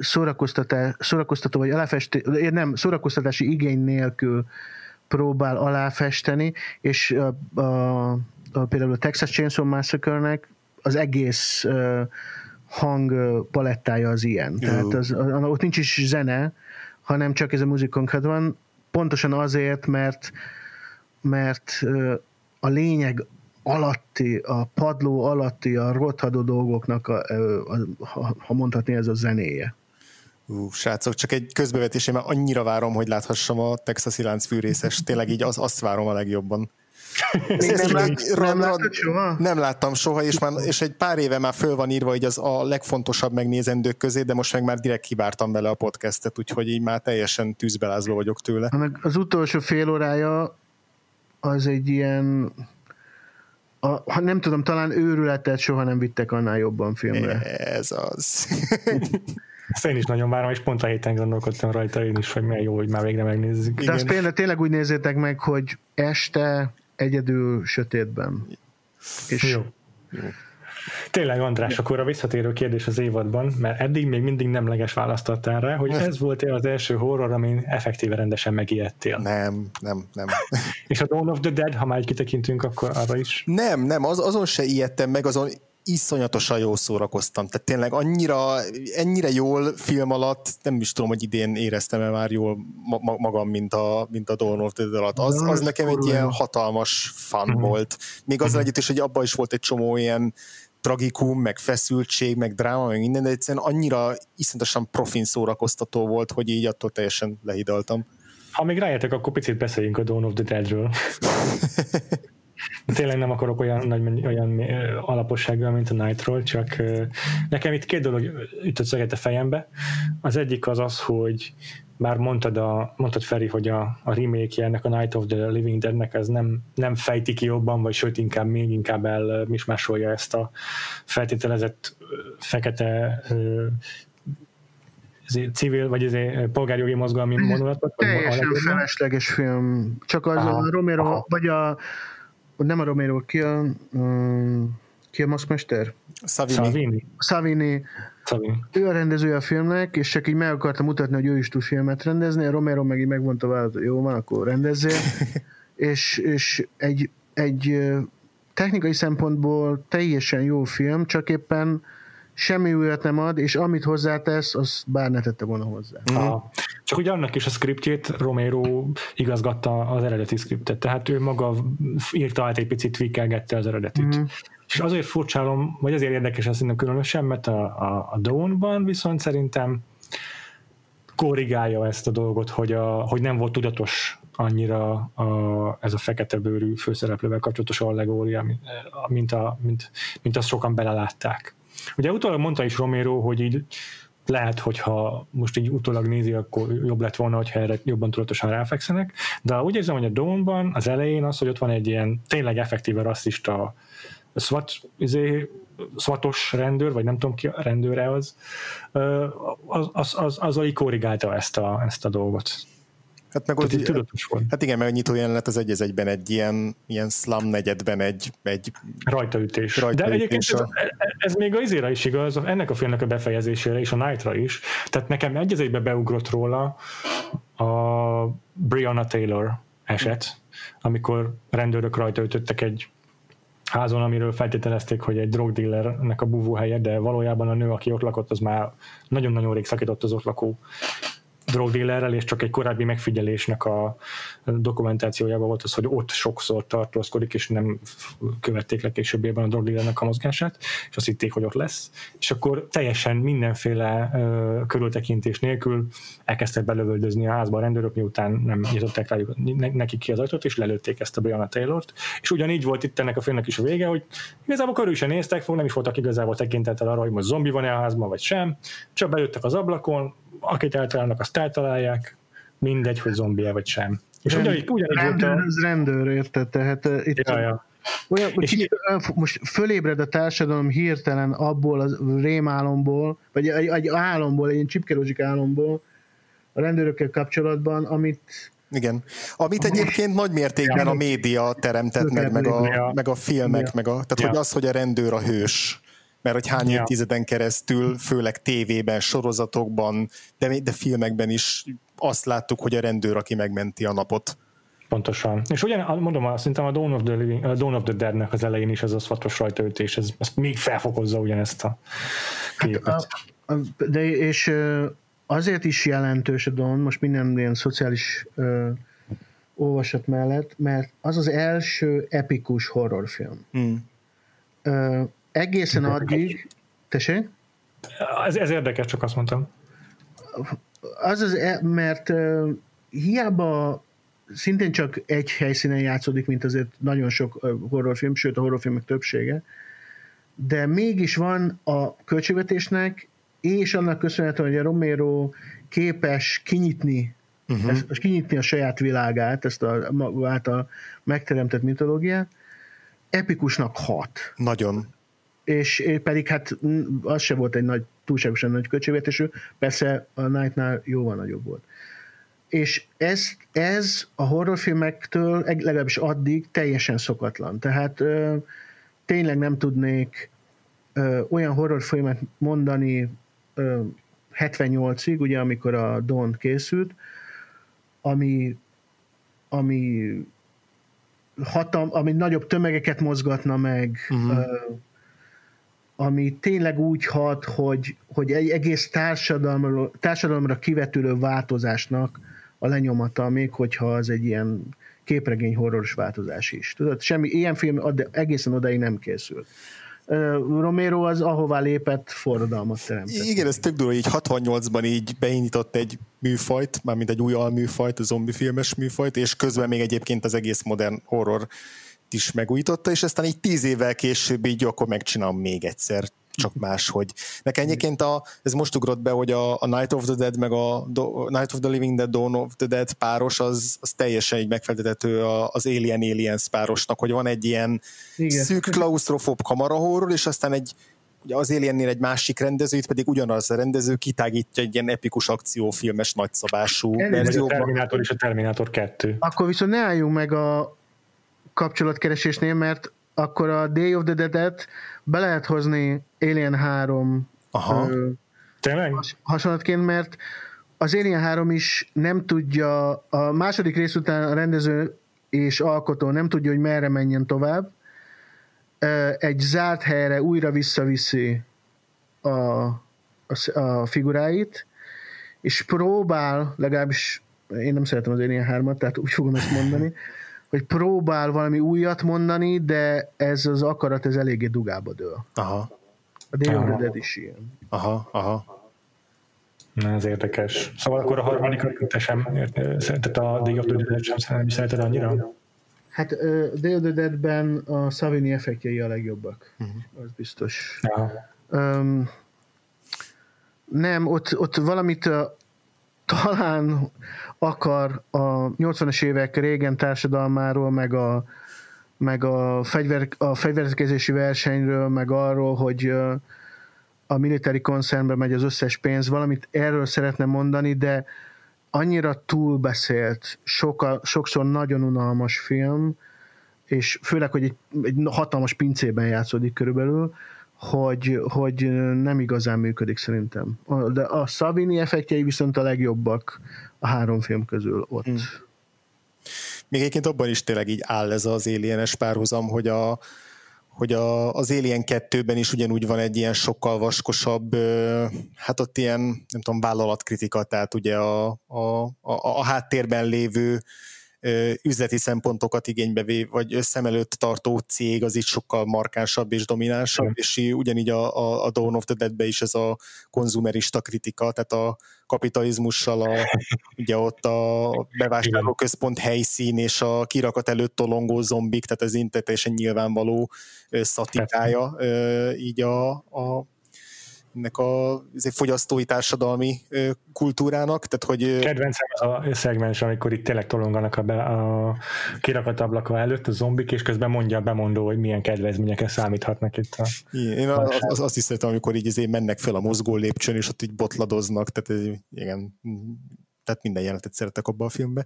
szórakoztató vagy aláfestő, nem, szórakoztatási igény nélkül próbál aláfesteni, és a, a, a, például a Texas Chainsaw Massacre-nek az egész uh, hang palettája az ilyen. Jó. Tehát az, az, ott nincs is zene, hanem csak ez a muzikonkát van, pontosan azért, mert mert a lényeg alatti, a padló alatti, a rothadó dolgoknak, a, a, a, ha mondhatni, ez a zenéje. Ú, srácok, csak egy közbevetés, én már annyira várom, hogy láthassam a texasi láncfűrészes. Tényleg így az, azt várom a legjobban. nem, lát, nem, láttad soha? nem láttam soha, és, már, és egy pár éve már föl van írva hogy az a legfontosabb megnézendők közé, de most meg már direkt kivártam bele a podcastet, úgyhogy így már teljesen tűzbelázva vagyok tőle. Az utolsó fél órája az egy ilyen a, ha nem tudom, talán őrületet soha nem vittek annál jobban filmre. Ez az. Ezt én is nagyon várom, és pont a héten gondolkodtam rajta én is, hogy milyen jó, hogy már végre megnézzük. De azt például tényleg úgy nézzétek meg, hogy este egyedül sötétben. És jó. jó. Tényleg, András, akkor a visszatérő kérdés az évadban, mert eddig még mindig nemleges választottál rá, hogy ez volt-e az első horror, amin effektíve rendesen megijedtél? Nem, nem, nem. És a Dawn of the Dead, ha már egy kitekintünk, akkor arra is? Nem, nem, az, azon se ijedtem meg, azon iszonyatosan jól szórakoztam. Tehát tényleg annyira, ennyire jól film alatt, nem is tudom, hogy idén éreztem-e már jól ma- magam, mint a, mint a Dawn of the Dead alatt. Az, az nekem egy ilyen hatalmas fan uh-huh. volt. Még azzal uh-huh. együtt is, hogy abban is volt egy csomó ilyen tragikum, meg feszültség, meg dráma, meg minden, de egyszerűen annyira iszonyatosan profin szórakoztató volt, hogy így attól teljesen lehidaltam. Ha még rájöttek, akkor picit beszéljünk a Dawn of the Deadről. Tényleg nem akarok olyan, nagy, olyan alapossággal, mint a Nightról, csak nekem itt két dolog ütött szöget a fejembe. Az egyik az az, hogy már mondtad, a, mondtad Feri, hogy a, a remake ennek a Night of the Living Deadnek ez nem, nem fejti ki jobban, vagy sőt inkább még inkább el mismásolja ezt a feltételezett fekete civil, vagy ez polgárjogi mozgalmi monulatot? Teljesen felesleges film. Csak az aha, a Romero, aha. vagy a nem a Romero, ki a, um, ki a maszkmester? Savini. Savini. Savini. Ő a rendezője a filmnek, és csak így meg akarta mutatni, hogy ő is tud filmet rendezni, a Romero meg így megmondta hogy jó van, akkor rendezzél. és, és egy, egy technikai szempontból teljesen jó film, csak éppen semmi újat nem ad, és amit hozzátesz, az bár ne tette volna hozzá. Mm. Csak ugye annak is a skriptjét Romero igazgatta az eredeti skriptet, tehát ő maga írta át egy picit, tweakelgette az eredetit. Mm. És azért furcsálom, vagy azért érdekes ez szerintem különösen, mert a, a, a Dawn-ban viszont szerintem korrigálja ezt a dolgot, hogy, a, hogy nem volt tudatos annyira a, ez a fekete bőrű főszereplővel kapcsolatos allegória, mint, a, mint, mint azt sokan belelátták. Ugye utólag mondta is Romero, hogy így lehet, hogyha most így utólag nézi, akkor jobb lett volna, hogyha erre jobban tudatosan ráfekszenek, de úgy érzem, hogy a Dawnban az elején az, hogy ott van egy ilyen tényleg effektíve rasszista SWAT, izé, SWATos rendőr, vagy nem tudom ki rendőre az, az, az, az, az, az korrigálta ezt a, ezt a dolgot. Hát meg ott, tudatos volt. Hát igen, mert a nyitó jelenet az egy egyben egy ilyen, ilyen slum negyedben egy, egy rajtaütés. rajtaütés. De egyébként ez, ez, még a izére is igaz, ennek a filmnek a befejezésére és a Nightra is. Tehát nekem egy egybe beugrott róla a Brianna Taylor eset, amikor rendőrök rajta ütöttek egy házon, amiről feltételezték, hogy egy drogdealernek a búvóhelye, de valójában a nő, aki ott lakott, az már nagyon-nagyon rég szakított az ott lakó drogdillerrel, és csak egy korábbi megfigyelésnek a dokumentációjában volt az, hogy ott sokszor tartózkodik, és nem követték le későbbében a drogdillernek a mozgását, és azt hitték, hogy ott lesz. És akkor teljesen mindenféle uh, körültekintés nélkül elkezdtek belövöldözni a házba a rendőrök, miután nem nyitották rájuk neki ki az ajtót, és lelőtték ezt a Brianna Taylort. És ugyanígy volt itt ennek a filmnek is a vége, hogy igazából körül sem néztek, fog, nem is voltak igazából tekintettel arra, hogy most zombi van-e a házban, vagy sem. Csak bejöttek az ablakon, akit eltalálnak, azt eltalálják, mindegy, hogy zombi vagy sem. És ugyanígy, ugyanígy rendőr, volt a... Ez rendőr, érted? Tehát uh, itt ja, ja. Olyan, és most fölébred a társadalom hirtelen abból a rémálomból, vagy egy, egy álomból, egy ilyen csipkelózsik álomból a rendőrökkel kapcsolatban, amit igen. Amit egyébként nagy mértékben a média teremtett meg, meg a, meg a filmek, meg a, tehát hogy az, hogy a rendőr a hős, mert hogy hány évtizeden keresztül, főleg tévében, sorozatokban, de, de filmekben is azt láttuk, hogy a rendőr, aki megmenti a napot. Pontosan. És ugyan, mondom, szerintem a Dawn of the, Living, a Dawn of the Dead-nek az elején is ez a szatos rajtaütés, ez, ez még felfokozza ugyanezt a képet. Hát a, a, de és azért is jelentős a Dawn, most minden ilyen szociális ö, olvasat mellett, mert az az első epikus horrorfilm. Mm. Ö, egészen addig... Tessék? Ez, ez érdekes, csak azt mondtam. Az az, e, mert uh, hiába szintén csak egy helyszínen játszódik, mint azért nagyon sok horrorfilm, sőt a horrorfilmek többsége, de mégis van a költségvetésnek, és annak köszönhetően, hogy a Romero képes kinyitni, uh-huh. ezt, kinyitni a saját világát, ezt a által megteremtett mitológiát, epikusnak hat. Nagyon és pedig hát az se volt egy nagy, túlságosan nagy költségvetésű, persze a Nightnál jóval nagyobb volt. És ez, ez a horrorfilmektől legalábbis addig teljesen szokatlan. Tehát ö, tényleg nem tudnék ö, olyan horrorfilmet mondani ö, 78-ig, ugye amikor a Dawn készült, ami, ami hatam, ami nagyobb tömegeket mozgatna meg, uh-huh. ö, ami tényleg úgy hat, hogy, hogy egy egész társadalomra, társadalomra kivetülő változásnak a lenyomata, még hogyha az egy ilyen képregény horroros változás is. Tudod, semmi ilyen film egészen odaig nem készült. Romero az ahová lépett forradalmat teremtett. Igen, ez tök durva, így 68-ban így beindított egy műfajt, mármint egy új alműfajt, a zombi filmes műfajt, és közben még egyébként az egész modern horror is megújította, és aztán így tíz évvel később így akkor megcsinálom még egyszer, csak máshogy. Nekem egyébként a, ez most ugrott be, hogy a, a Night of the Dead meg a Do, Night of the Living Dead, Dawn of the Dead páros, az, az teljesen így megfeltethető az Alien Aliens párosnak, hogy van egy ilyen Igen. szűk klaustrofób kamarahorror, és aztán egy ugye az Aliennél egy másik rendezőt, pedig ugyanaz a rendező kitágítja egy ilyen epikus akciófilmes nagyszabású verzióban. A Terminátor és a Terminátor 2. Akkor viszont ne álljunk meg a, kapcsolatkeresésnél, mert akkor a Day of the Dead-et be lehet hozni Alien 3 Aha. Ö, Has, hasonlatként, mert az Alien 3 is nem tudja, a második rész után a rendező és alkotó nem tudja, hogy merre menjen tovább. Egy zárt helyre újra visszaviszi a, a, a figuráit, és próbál, legalábbis én nem szeretem az Alien 3-at, tehát úgy fogom ezt mondani, hogy próbál valami újat mondani, de ez az akarat, ez eléggé dugába dől. Aha. A the Dead is ilyen. Aha, aha. Na, ez érdekes. Szóval akkor a harmadikat te sem szerinted a Day of the Dead sem nem szereted annyira? Hát uh, Day of the Dead-ben a Savini effektjei a legjobbak. Uh-huh. Az biztos. Um, nem, ott, ott valamit uh, talán akar a 80-as évek régen társadalmáról, meg a, meg a, fegyver, a fegyverkezési versenyről, meg arról, hogy a militári koncernbe megy az összes pénz, valamit erről szeretne mondani, de annyira túlbeszélt, soka, sokszor nagyon unalmas film, és főleg, hogy egy, egy hatalmas pincében játszódik körülbelül, hogy, hogy nem igazán működik szerintem. De a Savini effektjei viszont a legjobbak a három film közül ott. Hmm. Még egyébként abban is tényleg így áll ez az alienes párhuzam, hogy a, hogy a, az Alien 2-ben is ugyanúgy van egy ilyen sokkal vaskosabb, hát ott ilyen, nem tudom, vállalatkritika, tehát ugye a, a, a, a háttérben lévő üzleti szempontokat igénybe vév, vagy szem előtt tartó cég az itt sokkal markánsabb és dominánsabb, mm. és ugyanígy a, a, a Dawn of the Dead-be is ez a konzumerista kritika, tehát a kapitalizmussal a, ugye ott a bevásárlóközpont helyszín és a kirakat előtt tolongó zombik, tehát ez teljesen nyilvánvaló szatikája így a, a ennek a fogyasztói társadalmi kultúrának, tehát hogy... Kedvencem az a szegmens, amikor itt tényleg tolonganak a, be, a kirakat ablaka előtt a zombik, és közben mondja a bemondó, hogy milyen kedvezményekre számíthatnak itt a... Igen, én az, az, azt is szeretem, amikor így azért mennek fel a mozgó lépcsőn, és ott így botladoznak, tehát igen, tehát minden jelenetet szeretek abban a filmbe.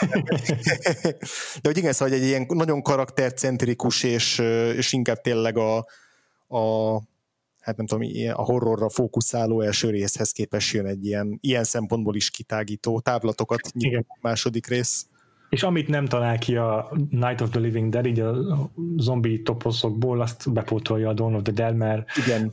De hogy igen, szóval egy ilyen nagyon karaktercentrikus, és, és inkább tényleg a, a hát nem tudom, a horrorra fókuszáló első részhez képest jön egy ilyen, ilyen szempontból is kitágító távlatokat a második rész. És amit nem talál ki a Night of the Living Dead, így a zombi toposzokból, azt bepótolja a Dawn of the Dead, mert Igen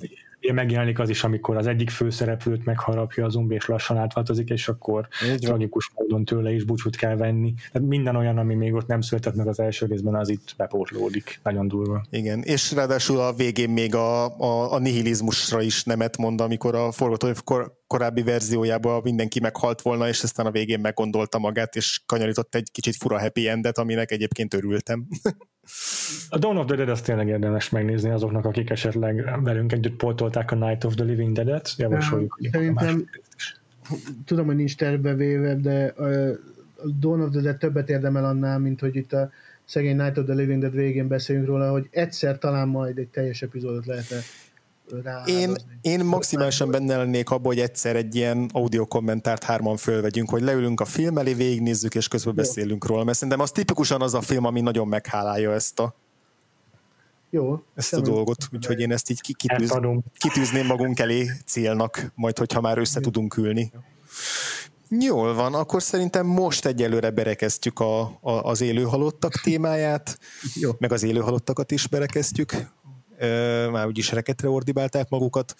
megjelenik az is, amikor az egyik főszereplőt megharapja a zombi, és lassan átváltozik, és akkor tragikus módon tőle is búcsút kell venni. Tehát minden olyan, ami még ott nem született meg az első részben, az itt bepótlódik. Nagyon durva. Igen, és ráadásul a végén még a, a, a nihilizmusra is nemet mond, amikor a forgatókönyv kor, korábbi verziójában mindenki meghalt volna, és aztán a végén meggondolta magát, és kanyarított egy kicsit fura happy endet, aminek egyébként örültem. A Dawn of the Dead azt tényleg érdemes megnézni azoknak, akik esetleg velünk együtt poltolták a Night of the Living Dead-et, javasoljuk. Szerintem, tudom, hogy nincs tervevéve, de a Dawn of the Dead többet érdemel annál, mint hogy itt a szegény Night of the Living Dead végén beszéljünk róla, hogy egyszer talán majd egy teljes epizódot lehetne én, én maximálisan benne lennék abban, hogy egyszer egy ilyen audio kommentárt hárman fölvegyünk, hogy leülünk a film elé, végignézzük, és közben Jó. beszélünk róla, mert szerintem az tipikusan az a film, ami nagyon meghálálja ezt a jó. Ezt a dolgot, úgyhogy én ezt így kitűz, kitűzném magunk elé célnak, majd hogyha már össze tudunk ülni. Jól van, akkor szerintem most egyelőre berekeztjük a, a, az élőhalottak témáját, Jó. meg az élőhalottakat is berekeztjük már úgyis reketre ordibálták magukat,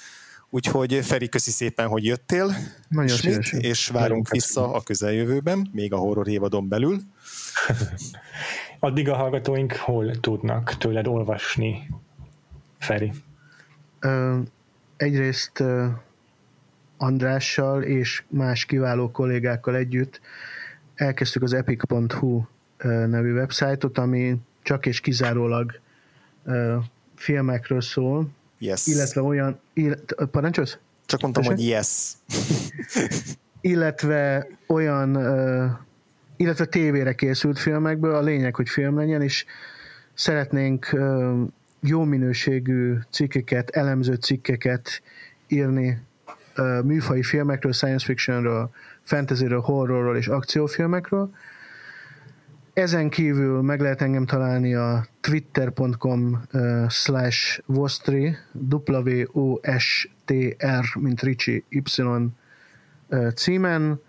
úgyhogy Feri, köszi szépen, hogy jöttél, Nagyon Schmidt, és várunk vissza a közeljövőben, még a horror évadon belül. Addig a hallgatóink hol tudnak tőled olvasni, Feri? Ö, egyrészt ö, Andrással és más kiváló kollégákkal együtt elkezdtük az epic.hu nevű websájtot, ami csak és kizárólag filmekről szól, yes. illetve olyan, illet, parancsolsz? Csak mondtam, Tessék? hogy yes. illetve olyan, uh, illetve tévére készült filmekből, a lényeg, hogy film legyen, és szeretnénk uh, jó minőségű cikkeket, elemző cikkeket írni uh, műfai filmekről, science fictionről, fantasyről, horrorról és akciófilmekről, ezen kívül meg lehet engem találni a twitter.com slash vostri, W-O-S-T-R, mint Ricsi Y címen,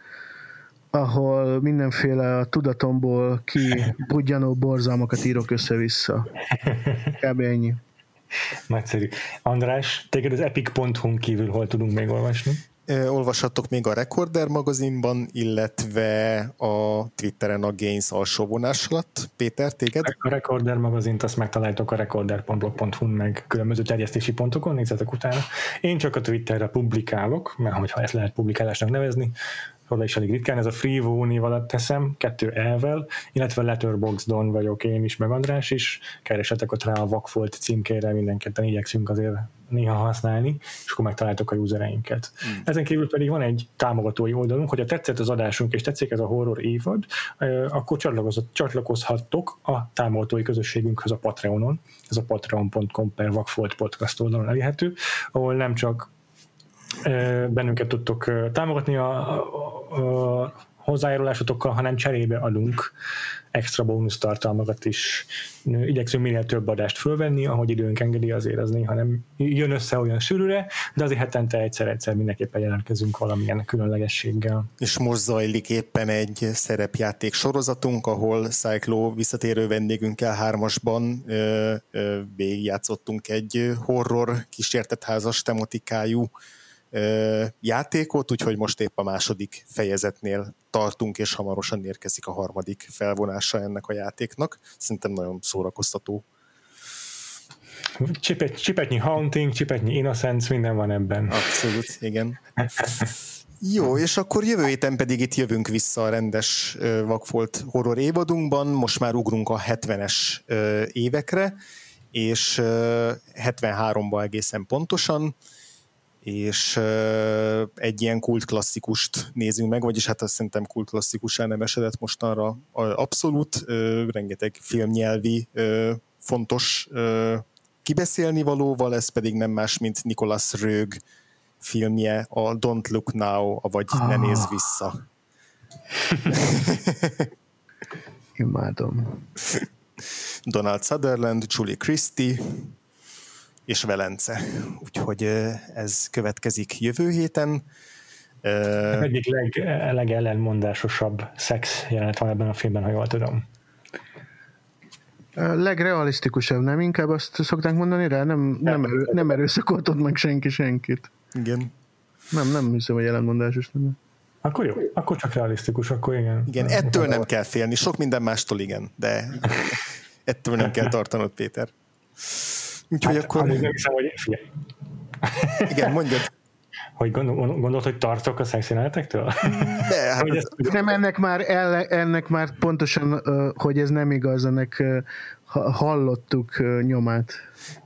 ahol mindenféle a tudatomból ki budjanó borzalmakat írok össze-vissza. Kb. ennyi. Nagyszerű. András, téged az epic.hu kívül hol tudunk még olvasni? Olvashattok még a Recorder magazinban, illetve a Twitteren a Gains alsó vonás alatt. Péter, téged? A Recorder magazint azt megtaláltok a recorder.blog.hu meg különböző terjesztési pontokon, nézzetek utána. Én csak a Twitterre publikálok, mert hogyha ezt lehet publikálásnak nevezni, oda is elég ritkán, ez a Freevo név teszem, kettő elvel, illetve Letterboxdon vagyok én is, meg András is, keresetek ott rá a Vakfolt címkére, mindenketten igyekszünk azért néha használni, és akkor megtaláltok a usereinket. Mm. Ezen kívül pedig van egy támogatói oldalunk, hogy ha tetszett az adásunk, és tetszik ez a horror évad, akkor csatlakozhattok a támogatói közösségünkhöz a Patreonon, ez a patreon.com per Vakfolt podcast oldalon elérhető, ahol nem csak bennünket tudtok támogatni a, a, a hozzájárulásotokkal, hanem cserébe adunk extra bónusz tartalmakat is. Igyekszünk minél több adást fölvenni, ahogy időnk engedi, azért az néha nem jön össze olyan sűrűre, de azért hetente egyszer-egyszer mindenképpen jelentkezünk valamilyen különlegességgel. És most zajlik éppen egy szerepjáték sorozatunk, ahol Cyclo visszatérő vendégünkkel hármasban végigjátszottunk egy horror kísértett házas tematikájú játékot, úgyhogy most épp a második fejezetnél tartunk, és hamarosan érkezik a harmadik felvonása ennek a játéknak. Szerintem nagyon szórakoztató. Csipet, csipetnyi Haunting, csipetnyi Innocence, minden van ebben. Abszolút, igen. Jó, és akkor jövő héten pedig itt jövünk vissza a rendes Vakfolt horror évadunkban, most már ugrunk a 70-es évekre, és 73-ba egészen pontosan, és egy ilyen kult klasszikust nézünk meg, vagyis hát azt szerintem kult klasszikusá nem esedett mostanra abszolút, rengeteg filmnyelvi fontos kibeszélni valóval, ez pedig nem más, mint Nicholas Rög filmje, a Don't Look Now, vagy ah. Ne nézz vissza. Imádom. Donald Sutherland, Julie Christie, és Velence. Úgyhogy ez következik jövő héten. Egyik leg, legellenmondásosabb szex jelenet van ebben a filmben, ha jól tudom. Legrealisztikusabb, nem? Inkább azt szokták mondani rá? Nem, nem, erő, nem erőszakoltod meg senki senkit. Igen. Nem, nem hiszem, hogy ellenmondásos lenne. Akkor jó, akkor csak realisztikus, akkor igen. Igen, ettől nem kell félni, sok minden mástól igen, de ettől nem kell tartanod, Péter. Úgyhogy hát, akkor... Nem hiszem, hogy... Igen, mondjad. Hogy gondol, gondolod, hogy tartok a szexjelenetektől? De, hát ez... Nem, ennek már, elle, ennek már pontosan, hogy ez nem igaz, ennek hallottuk nyomát.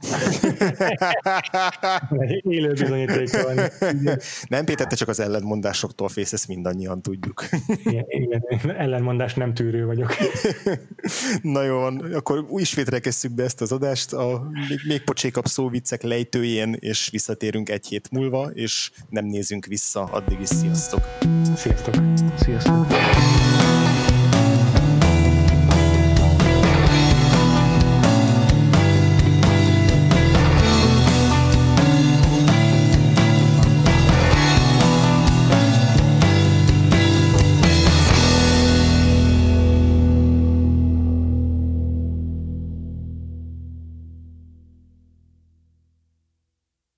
Élő bizonyíték van. Nem, Péter, te csak az ellentmondásoktól fész, ezt mindannyian tudjuk. Igen, igen, ellenmondás nem tűrő vagyok. Na jó, akkor ismét rekesszük be ezt az adást, a még, még pocsékabb szóviccek lejtőjén, és visszatérünk egy hét múlva, és nem nézünk vissza, addig is sziasztok! Sziasztok! Sziasztok!